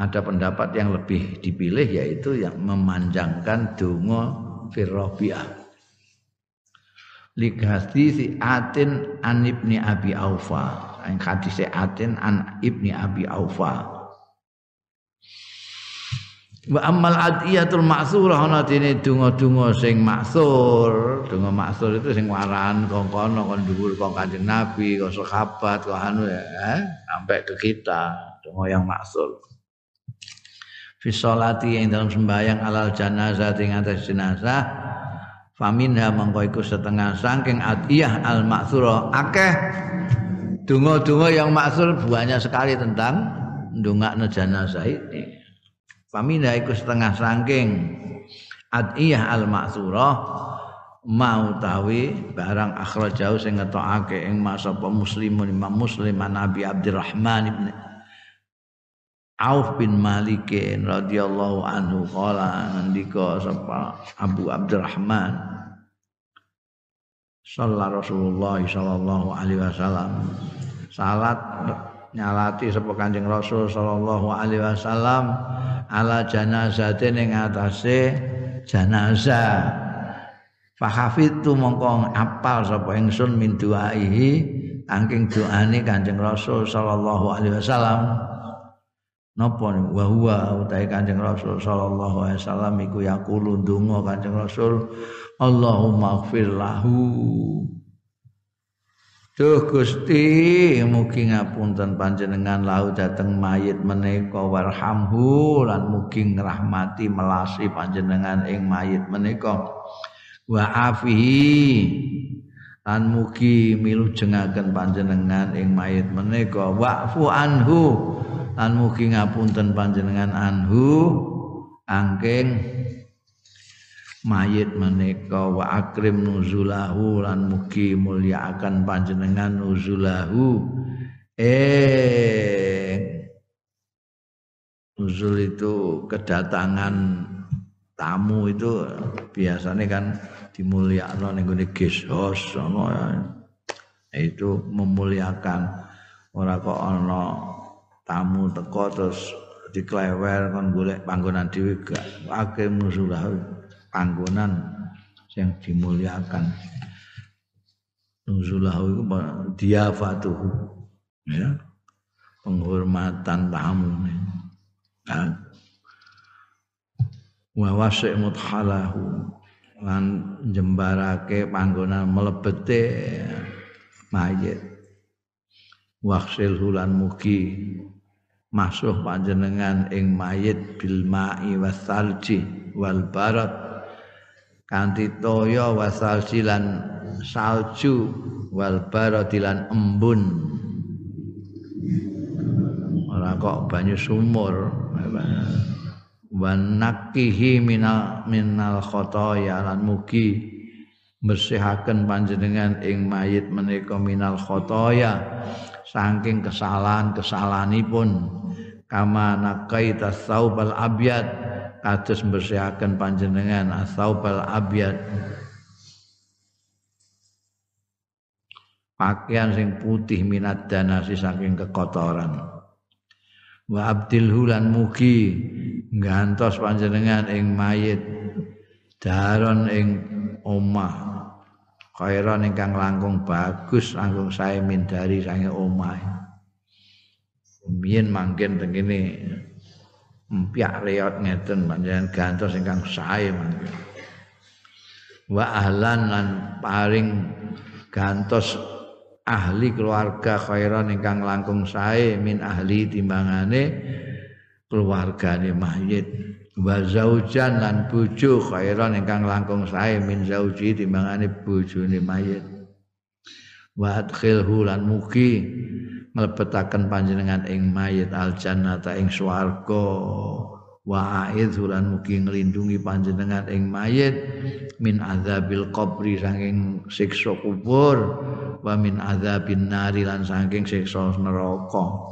ada pendapat yang lebih dipilih yaitu yang memanjangkan donga firrobiah ligasi si atin an ibni abi aufa. Yang hadis atin an ibni abi aufa wa amal adiyatul maksurah ana dene donga-donga sing maksur. Donga maksur itu sing waran kongkono kon dhuwur kong kanjeng nabi kok sahabat kok anu ya eh? sampai ke kita donga yang maksur. Fi sholati yang dalam sembahyang alal janazah ing atas jenazah. Faminha mengko iku setengah. Saking adiyah al maksura akeh donga-donga yang maksur banyak sekali tentang ndongakno jenazah ini faminha iku setengah saking adiyah al maksura mau tawi barang akhrajau sing ngetokake ing masa muslimun Imam Muslim Nabi Abdurrahman ibn Auf bin Malik radhiyallahu anhu qala ngendika sapa Abu Abdurrahman sallallahu Rasulullah sallallahu alaihi wasallam. Salat nyalati sapa Kanjeng Rasul sallallahu alaihi wasallam ala janazatin ing atase janazah Fahafidtu mongko apal sapa ingsun min duaihi angking doane Kanjeng Rasul sallallahu alaihi wasallam. Napa wa huwa utahe Kanjeng Rasul sallallahu alaihi wasallam iku yaqulu ndonga Kanjeng Rasul Allahumma ighfir lahu Duh Gusti mugi ngapunten panjenengan lahu dateng mayit menika. Warhamhu lan mugi ngrahmati melasi panjenengan ing mayit menika. Wa afihi lan mugi milu jengaken panjenengan ing mayit menika. Wa'fu anhu lan mugi ngapunten panjenengan anhu angking mayit menika wa akrim nuzulahu lan mugi mulyakaken panjenengan nuzulahu. Eh nuzul itu kedatangan tamu itu biasanya kan dimuliakan ning gone guest house itu memuliakan ora kok ana tamu teko terus diklewer kon golek panggonan dhewe gak. Akeh musulah panggonan yang dimuliakan. Nuzulahu itu diafatuhu. Ya. Penghormatan tamu ya. wa wasi' muthalahu. Lan jembarake panggonan melebete. Mayit. Waksil hulan mugi. Masuh panjenengan ing mayit bil ma'i wasalji wal barat kanthi toya wasalji lan salju wal barat lan embun. Ora kok banyu sumur. Wa nakihi minal minal khotoya lan mugi bersihaken panjenengan ing mayit menika minal khotoya saking kesalahan-kesalahanipun. Kama naqaita saubal abyad kados bersihaken panjenengan asaubal abyad. Pakaian sing putih minat danasi saking kekotoran. Wa abdil hulan mugi ngantos panjenengan ing mayit. Daron ing omah. Khairan ingkang langkung bagus langkung sae min dari sange omah. Mien mangken teng kene mpiak reot ngeten panjenengan gantos ingkang sae. Wa ahlan lan paring gantos ahli keluarga khairan ingkang langkung sae min ahli timbangane keluargane mayit. Wa zaujan lan bojo khairan ingkang langkung sae min zauji timbangane bojone mayit. Wa adkhilhu lan mugi mlebetaken panjenengan ing mayit al jannata ing swarga. Wa aidhu lan mugi nglindungi panjenengan ing mayit. Min azabil qabri saking siksa kubur. Wa min azabin nari lan saking siksa neraka.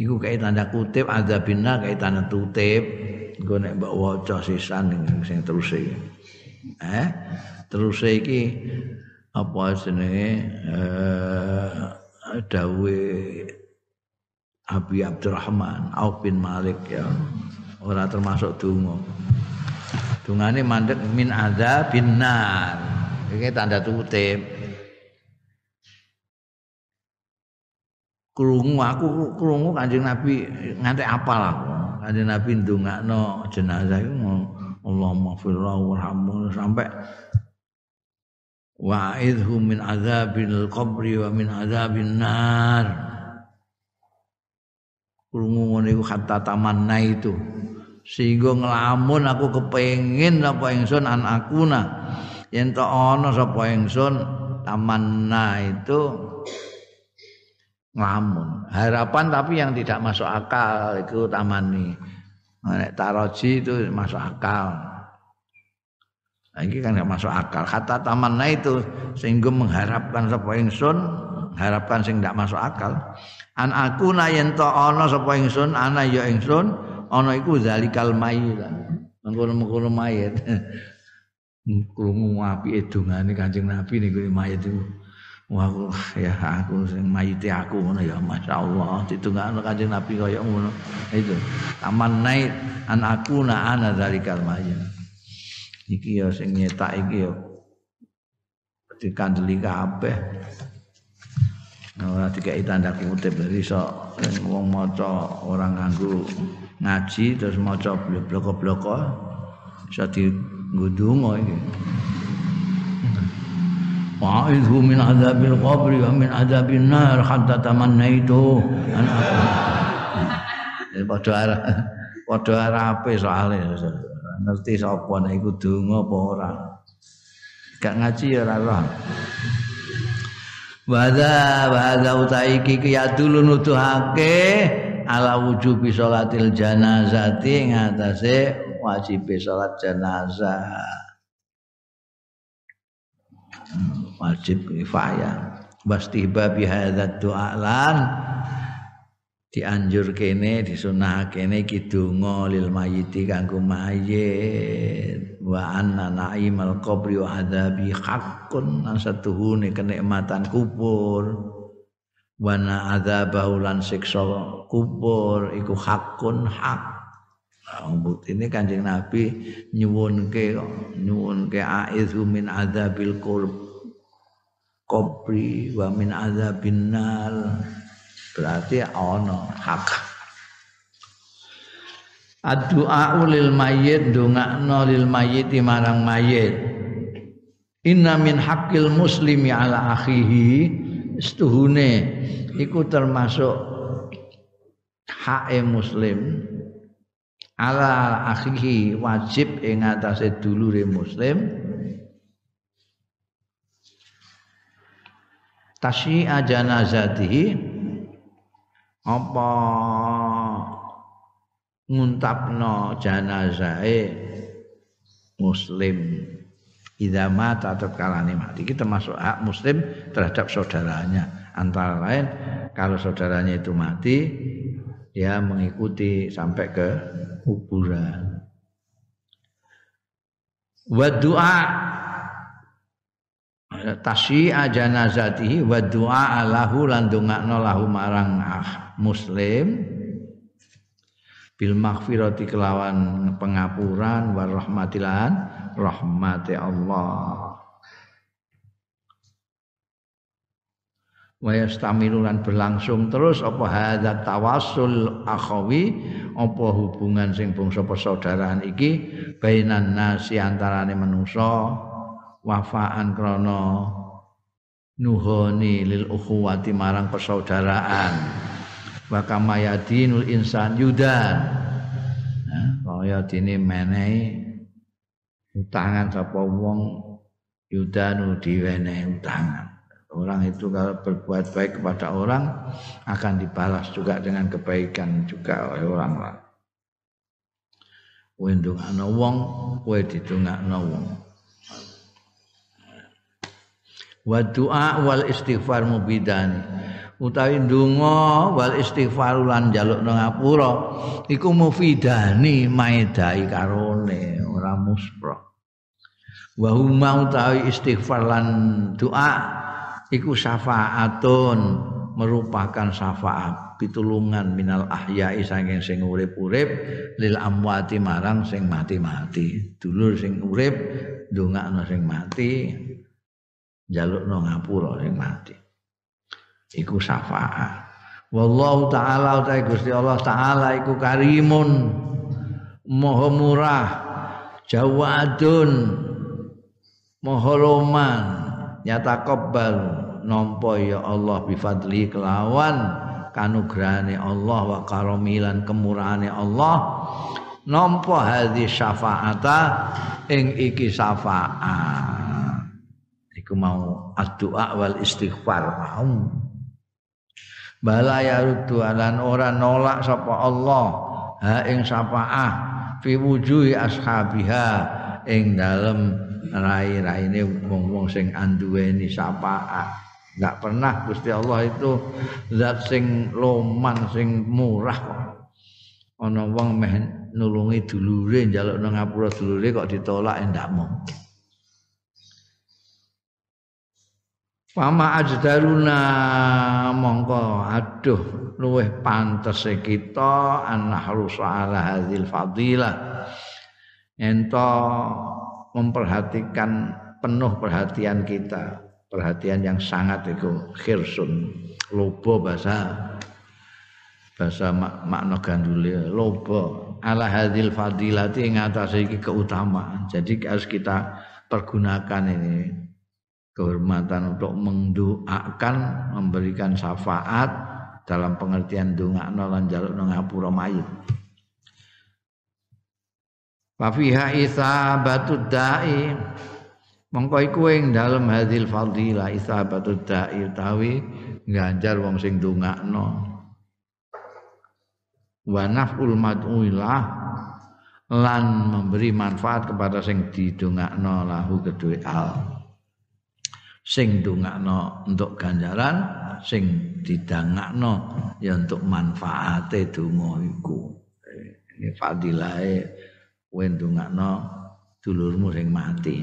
Iku kae tanda kutip azabin nar kae tanda tutip. Engko nek mbok waca sisan sing terus eh? Terus iki apa jenenge? Eh dawe Abi Abdurrahman Auf bin Malik ya. Ora termasuk donga. Dungane mandek min ada nar. Iki tanda kutip. Krungu aku krungu Kanjeng Nabi nganti apal aku. Kanjeng Nabi ndongakno jenazah iku Allahumma firlahu warhamhu sampai wa'idhum min azabil qabri wa min azabin nar. Krungu ngene iku hatta tamanna itu. Sehingga ngelamun aku kepengin apa ingsun an akuna. Yen to ana sapa ingsun tamanna itu ngelamun. Harapan tapi yang tidak masuk akal itu tamani nek taroji itu masuk akal Nah, ini kan gak masuk akal. Kata tamanna itu sehingga mengharapkan sapa ingsun, harapkan sing ndak masuk akal. An aku na yen to ana sapa ingsun, ana ya ingsun, ana iku zalikal mayit. Mengkono-mengkono mayit. Krungu apike dongane Kanjeng Nabi niku mayit itu. Wah, ya aku sing mayite aku ngono ya masyaallah ditungakno Kanjeng Nabi kaya ngono. Itu. Taman naik an aku na ana zalikal mayit. Iki ya sing nyetak iki ya. Dikandeli kabeh. Ora dikai tanda kutip. Dari iso wong maca orang nganggo ngaji terus maca blok-blok iso digundungo iki. Wa'idhu min azabil qabri wa min azabin nar hatta tamannaitu. An aku. Padha arah padha arape soalé. Ngerti sapa nek iku donga apa ora? Gak ngaji ya ora roh. Wada wada utaiki ki ya dulu nuduhake ala wujubi salatil janazati ngatasé wajib salat jenazah. Wajib kifayah. Wastihbab hadzal du'a lan dianjur kene disunah kene iki donga lil mayiti kanggo mayit. Wa anna naimal qabri wa adzabi haqqun satuhune kenikmatan kubur. Wa na adzabahu lan siksa kubur iku hakun hak. Ini kanjeng Nabi nyuwunke nyuwunke aizu min adzabil qurb qabri wa min adzabin nar berarti ana hak Addu'a lil mayyit dongakno lil mayyiti marang mayyit. Inna min haqqil muslimi ala akhihi setuhune iku termasuk hak muslim. Ala akhihi wajib ing atase dulure muslim. Tasyi'a janazatihi apa nguntapno janazahe muslim? Idza mata tatkalane mati. Kita termasuk hak muslim terhadap saudaranya. Antara lain kalau saudaranya itu mati dia mengikuti sampai ke kuburan. Wa doa tasyi'a janazatihi wa du'a lahu lan dongakno lahu marang ah, muslim bil maghfirati kelawan pengapuran wa rahmatilan rahmati Allah. Wa yastamilu lan berlangsung terus apa hadza tawassul akhawi apa hubungan sing bangsa persaudaraan iki bainan nasi antarane manusa wafaan krana nuhoni lil ukhuwati marang persaudaraan wa kama yadinul insan yudan kaya dene menehi utangan sapa wong yudanu diwenehi utangan Orang itu kalau berbuat baik kepada orang akan dibalas juga dengan kebaikan juga oleh orang lain. Kowe ndongakno wong, kowe didongakno wong. Wa du'a wal istighfar mubidani. Utawi ndonga wal istighfar lan njalukno ngapura iku mufidani maedai karone ora muspro. Wa huma utawi istighfar lan doa iku syafaatun merupakan syafaat pitulungan minal ahyai saking sing urip-urip lil amwati marang sing mati-mati dulur sing urip ndongakno sing mati njalukno ngapura sing mati iku syafaat. Wallahu taala utai Gusti Allah taala iku karimun. Maha murah. Jawadun maha roman. Nyata kobal nampa ya Allah bifadli kelawan kanugrahane Allah wa karamilan kemurahane Allah. Nampa hadhi syafaata ing iki syafaat. Iku mau addu'a wal istighfar. Mau bala ya lan ora nolak sapa Allah ha ing syafaah fi wujuhi ashabiha ing dalem rai-raine wong-wong sing anduweni syafaat Enggak pernah Gusti Allah itu zat sing loman sing murah. Ana wong meh nulungi dulure njaluk nang ngapura dulure kok ditolak ndak mungkin. Fama ajdaruna mongko. Aduh luweh pantes kita anahru ala hadzal fadilah. Ento memperhatikan penuh perhatian kita. Perhatian yang sangat itu khirsun. Lobo bahasa bahasa mak makna gandule. Lobo ala hadil fadilati ing atase iki keutamaan. Jadi harus kita pergunakan ini kehormatan untuk mendoakan memberikan syafaat dalam pengertian dongakno lan jalukno ngapura mayit. Wa fiha isabatud da'i. Mongko iku ing dalem hadil fadilah isabatud da'i utawi ganjar wong sing ndongakno. Wa naf'ul mad'uilah lan memberi manfaat kepada sing didongakno lahu kedue al sing ndongakno untuk ganjaran sing didangakno ya untuk manfaate donga iku. Ini fadilahe kowe ndongakno dulurmu sing mati.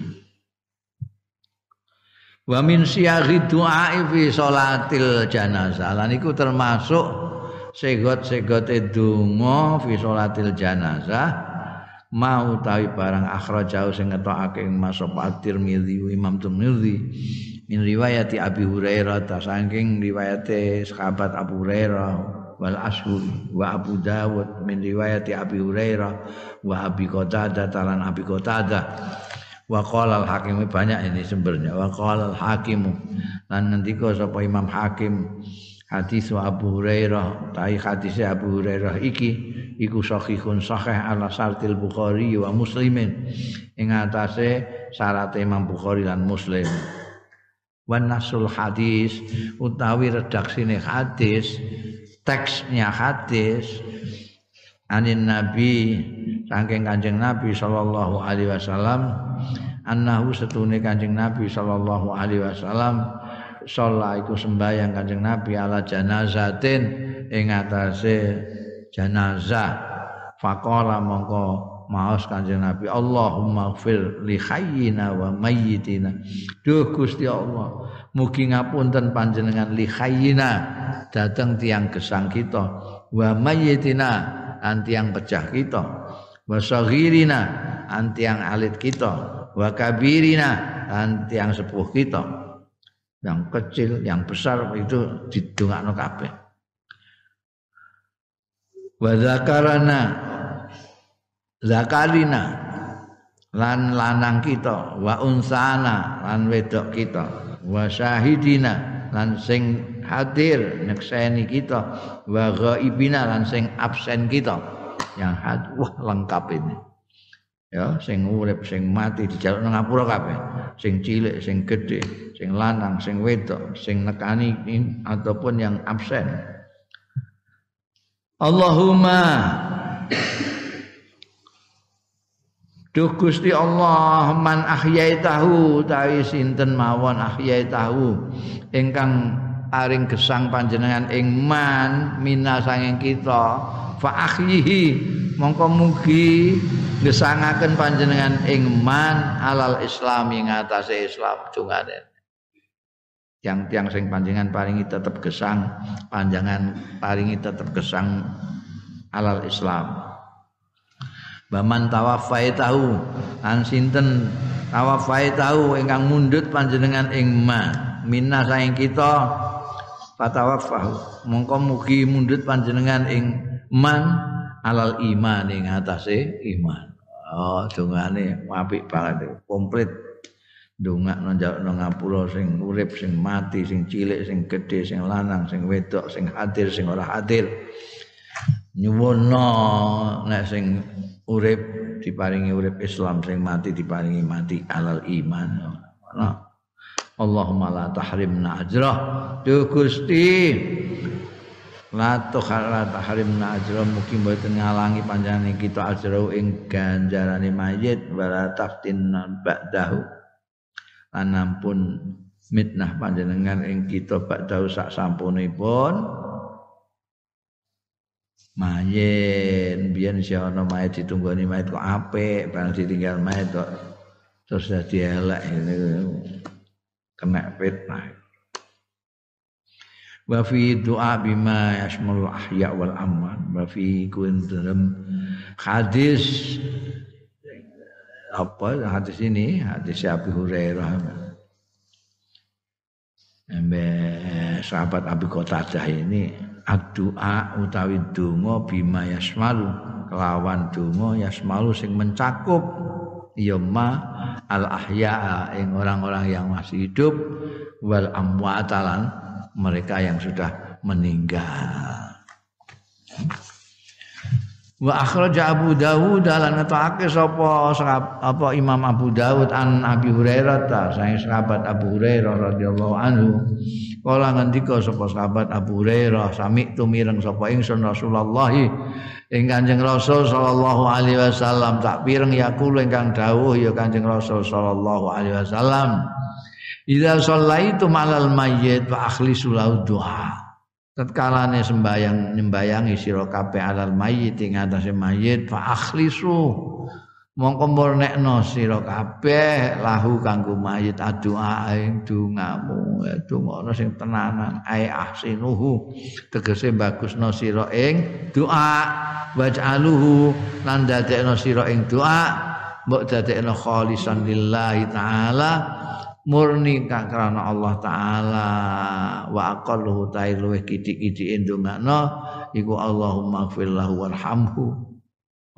Wa min siyaghi du'a fi salatil janazah. Lan iku termasuk segot-segote donga fi salatil janazah mau tawi barang akhrajau sing ngetokake masuk At-Tirmizi Imam Tirmizi min riwayati Abi Hurairah ta saking riwayate sahabat Abu Hurairah wal ashur wa Abu Dawud. Min riwayati Abi Hurairah wa Abi Qatadah talan Abi Qatadah. Wa qala al hakim banyak ini sumbernya. Wa qala al hakim lan ngendika sapa Imam Hakim hadis Abu Hurairah tai hadis Abu Hurairah iki iku sahihun sahih ala sartil Bukhari wa Muslimin. Ing atase syarat Imam Bukhari lan Muslim. Wan nasul hadis utawi redaksine hadis teksnya hadis anin nabi saking kanjeng nabi sallallahu alaihi wasallam annahu setune kanjeng nabi sallallahu alaihi wasallam sholat iku sembahyang kanjeng nabi ala janazatin ing atase janazah. Faqala mongko maos kanjeng nabi Allahumma gfir li hayyina wa mayyitina. Duh Gusti Allah mugi ngapunten panjenengan li hayyina dateng tiang gesang kita. Wa mayyitina anti yang pecah kita. Wa saghirina anti yang alit kita. Wa kabirina anti yang sepuh kita yang kecil yang besar itu didongakno kabeh. Wa zakarana zakarina lan lanang kita wa unsana lan wedok kita wa syahidina lan sing hadir nyekseni kita wa ghaibina lan sing absen kita. Yang had wah lengkap ini ya sing urip sing mati dijaluk nang ngapura kabeh. Sing cilik sing gede sing lanang sing wedok sing nekani ataupun yang absen. Allahumma. Duh Gusti Allah man ahyaitahu tawi sinten mawon ahyaitahu ingkang aring gesang panjenengan ing man mina sanging kita fa akhyihi mongko mugi gesangaken panjenengan ing man alal islam ing atase Islam jungane yang tiang sing panjenengan paringi tetep gesang panjangan paringi tetep gesang alal Islam. Baman tawafai tahu an sinten tawafai tahu ingkang mundut panjenengan ing ma minna saing kita fatawaffahu mongko mugi mundut panjenengan ing man alal iman ing atase iman. Oh dongane apik banget komplit. Dongak nang nang ngapura sing urip sing mati sing cilik sing gedhe sing lanang sing wedok sing hadir sing ora hadir nyuwunna nek sing urip diparingi urip Islam sing mati diparingi mati alal iman. Allahumma la tahrimna ajrah. Duh Gusti la tukhara tahrimna ajrah mugi mboten ngalangi panjenengan kita ajrah ing ganjarane mayit wala taftin ba'dahu. Lan ampun mitnah panjenengan ing kita ba'dahu sak sampunipun. Mayit biyen si ana mayit ditunggoni mayit kok apik barang ditinggal mayit kok terus dadi elek kena fitnah wa doa bima yashmul ahya wal aman wa fi kun dalam hadis apa hadis ini? Hadis Abu Hurairah. Embe sahabat Abu Qatadah ini addu'a utawi donga bima yasmalu kelawan donga yasmalu sing mencakup. Ya ma al ahya ing orang-orang yang masih hidup wal amwatalan mereka yang sudah meninggal. Wa akhraja Abu Dawud lan ngetake sapa apa Imam Abu Dawud an Abi Hurairah ta saking sahabat Abu Hurairah radhiyallahu anhu. Kala ngendika sapa sahabat Abu Hurairah sami tu mireng sapa ingsun Rasulullah ing Kanjeng Rasul sallallahu alaihi wasallam. Tak pireng yakul ingkang dawuh ya Kanjeng Rasul sallallahu alaihi wasallam Idza shallaitu malal mayyit fa akhlisu lahu du'a tatkalane sembayang nyembayangi sira kabeh alal mayit ing atase mayit fa akhlisu. Mongko murnekno sira kabeh lahu kanggo mayit adua ing dongamu dongono sing tenanan ai ahsinuhu. Tegese bagusno sira ing doa waj'aluhu lan dadekno sira ing doa mbok dadekno khalisan lillahi taala murni kang Allah taala. Wa aqalluhu ta'ala luweh kidik-kidike ndongakno iku Allahumma ighfir lahu warhamhu.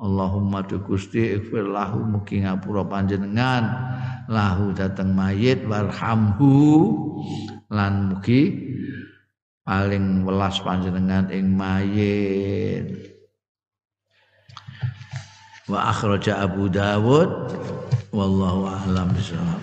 Allahumma tu Gusti ighfir lahu mugi ngapura panjenengan. Lahu dateng mayit warhamhu. Lan mugi paling welas panjenengan ing mayit. Wa akhraja Abu Dawud wallahu a'lam bishawab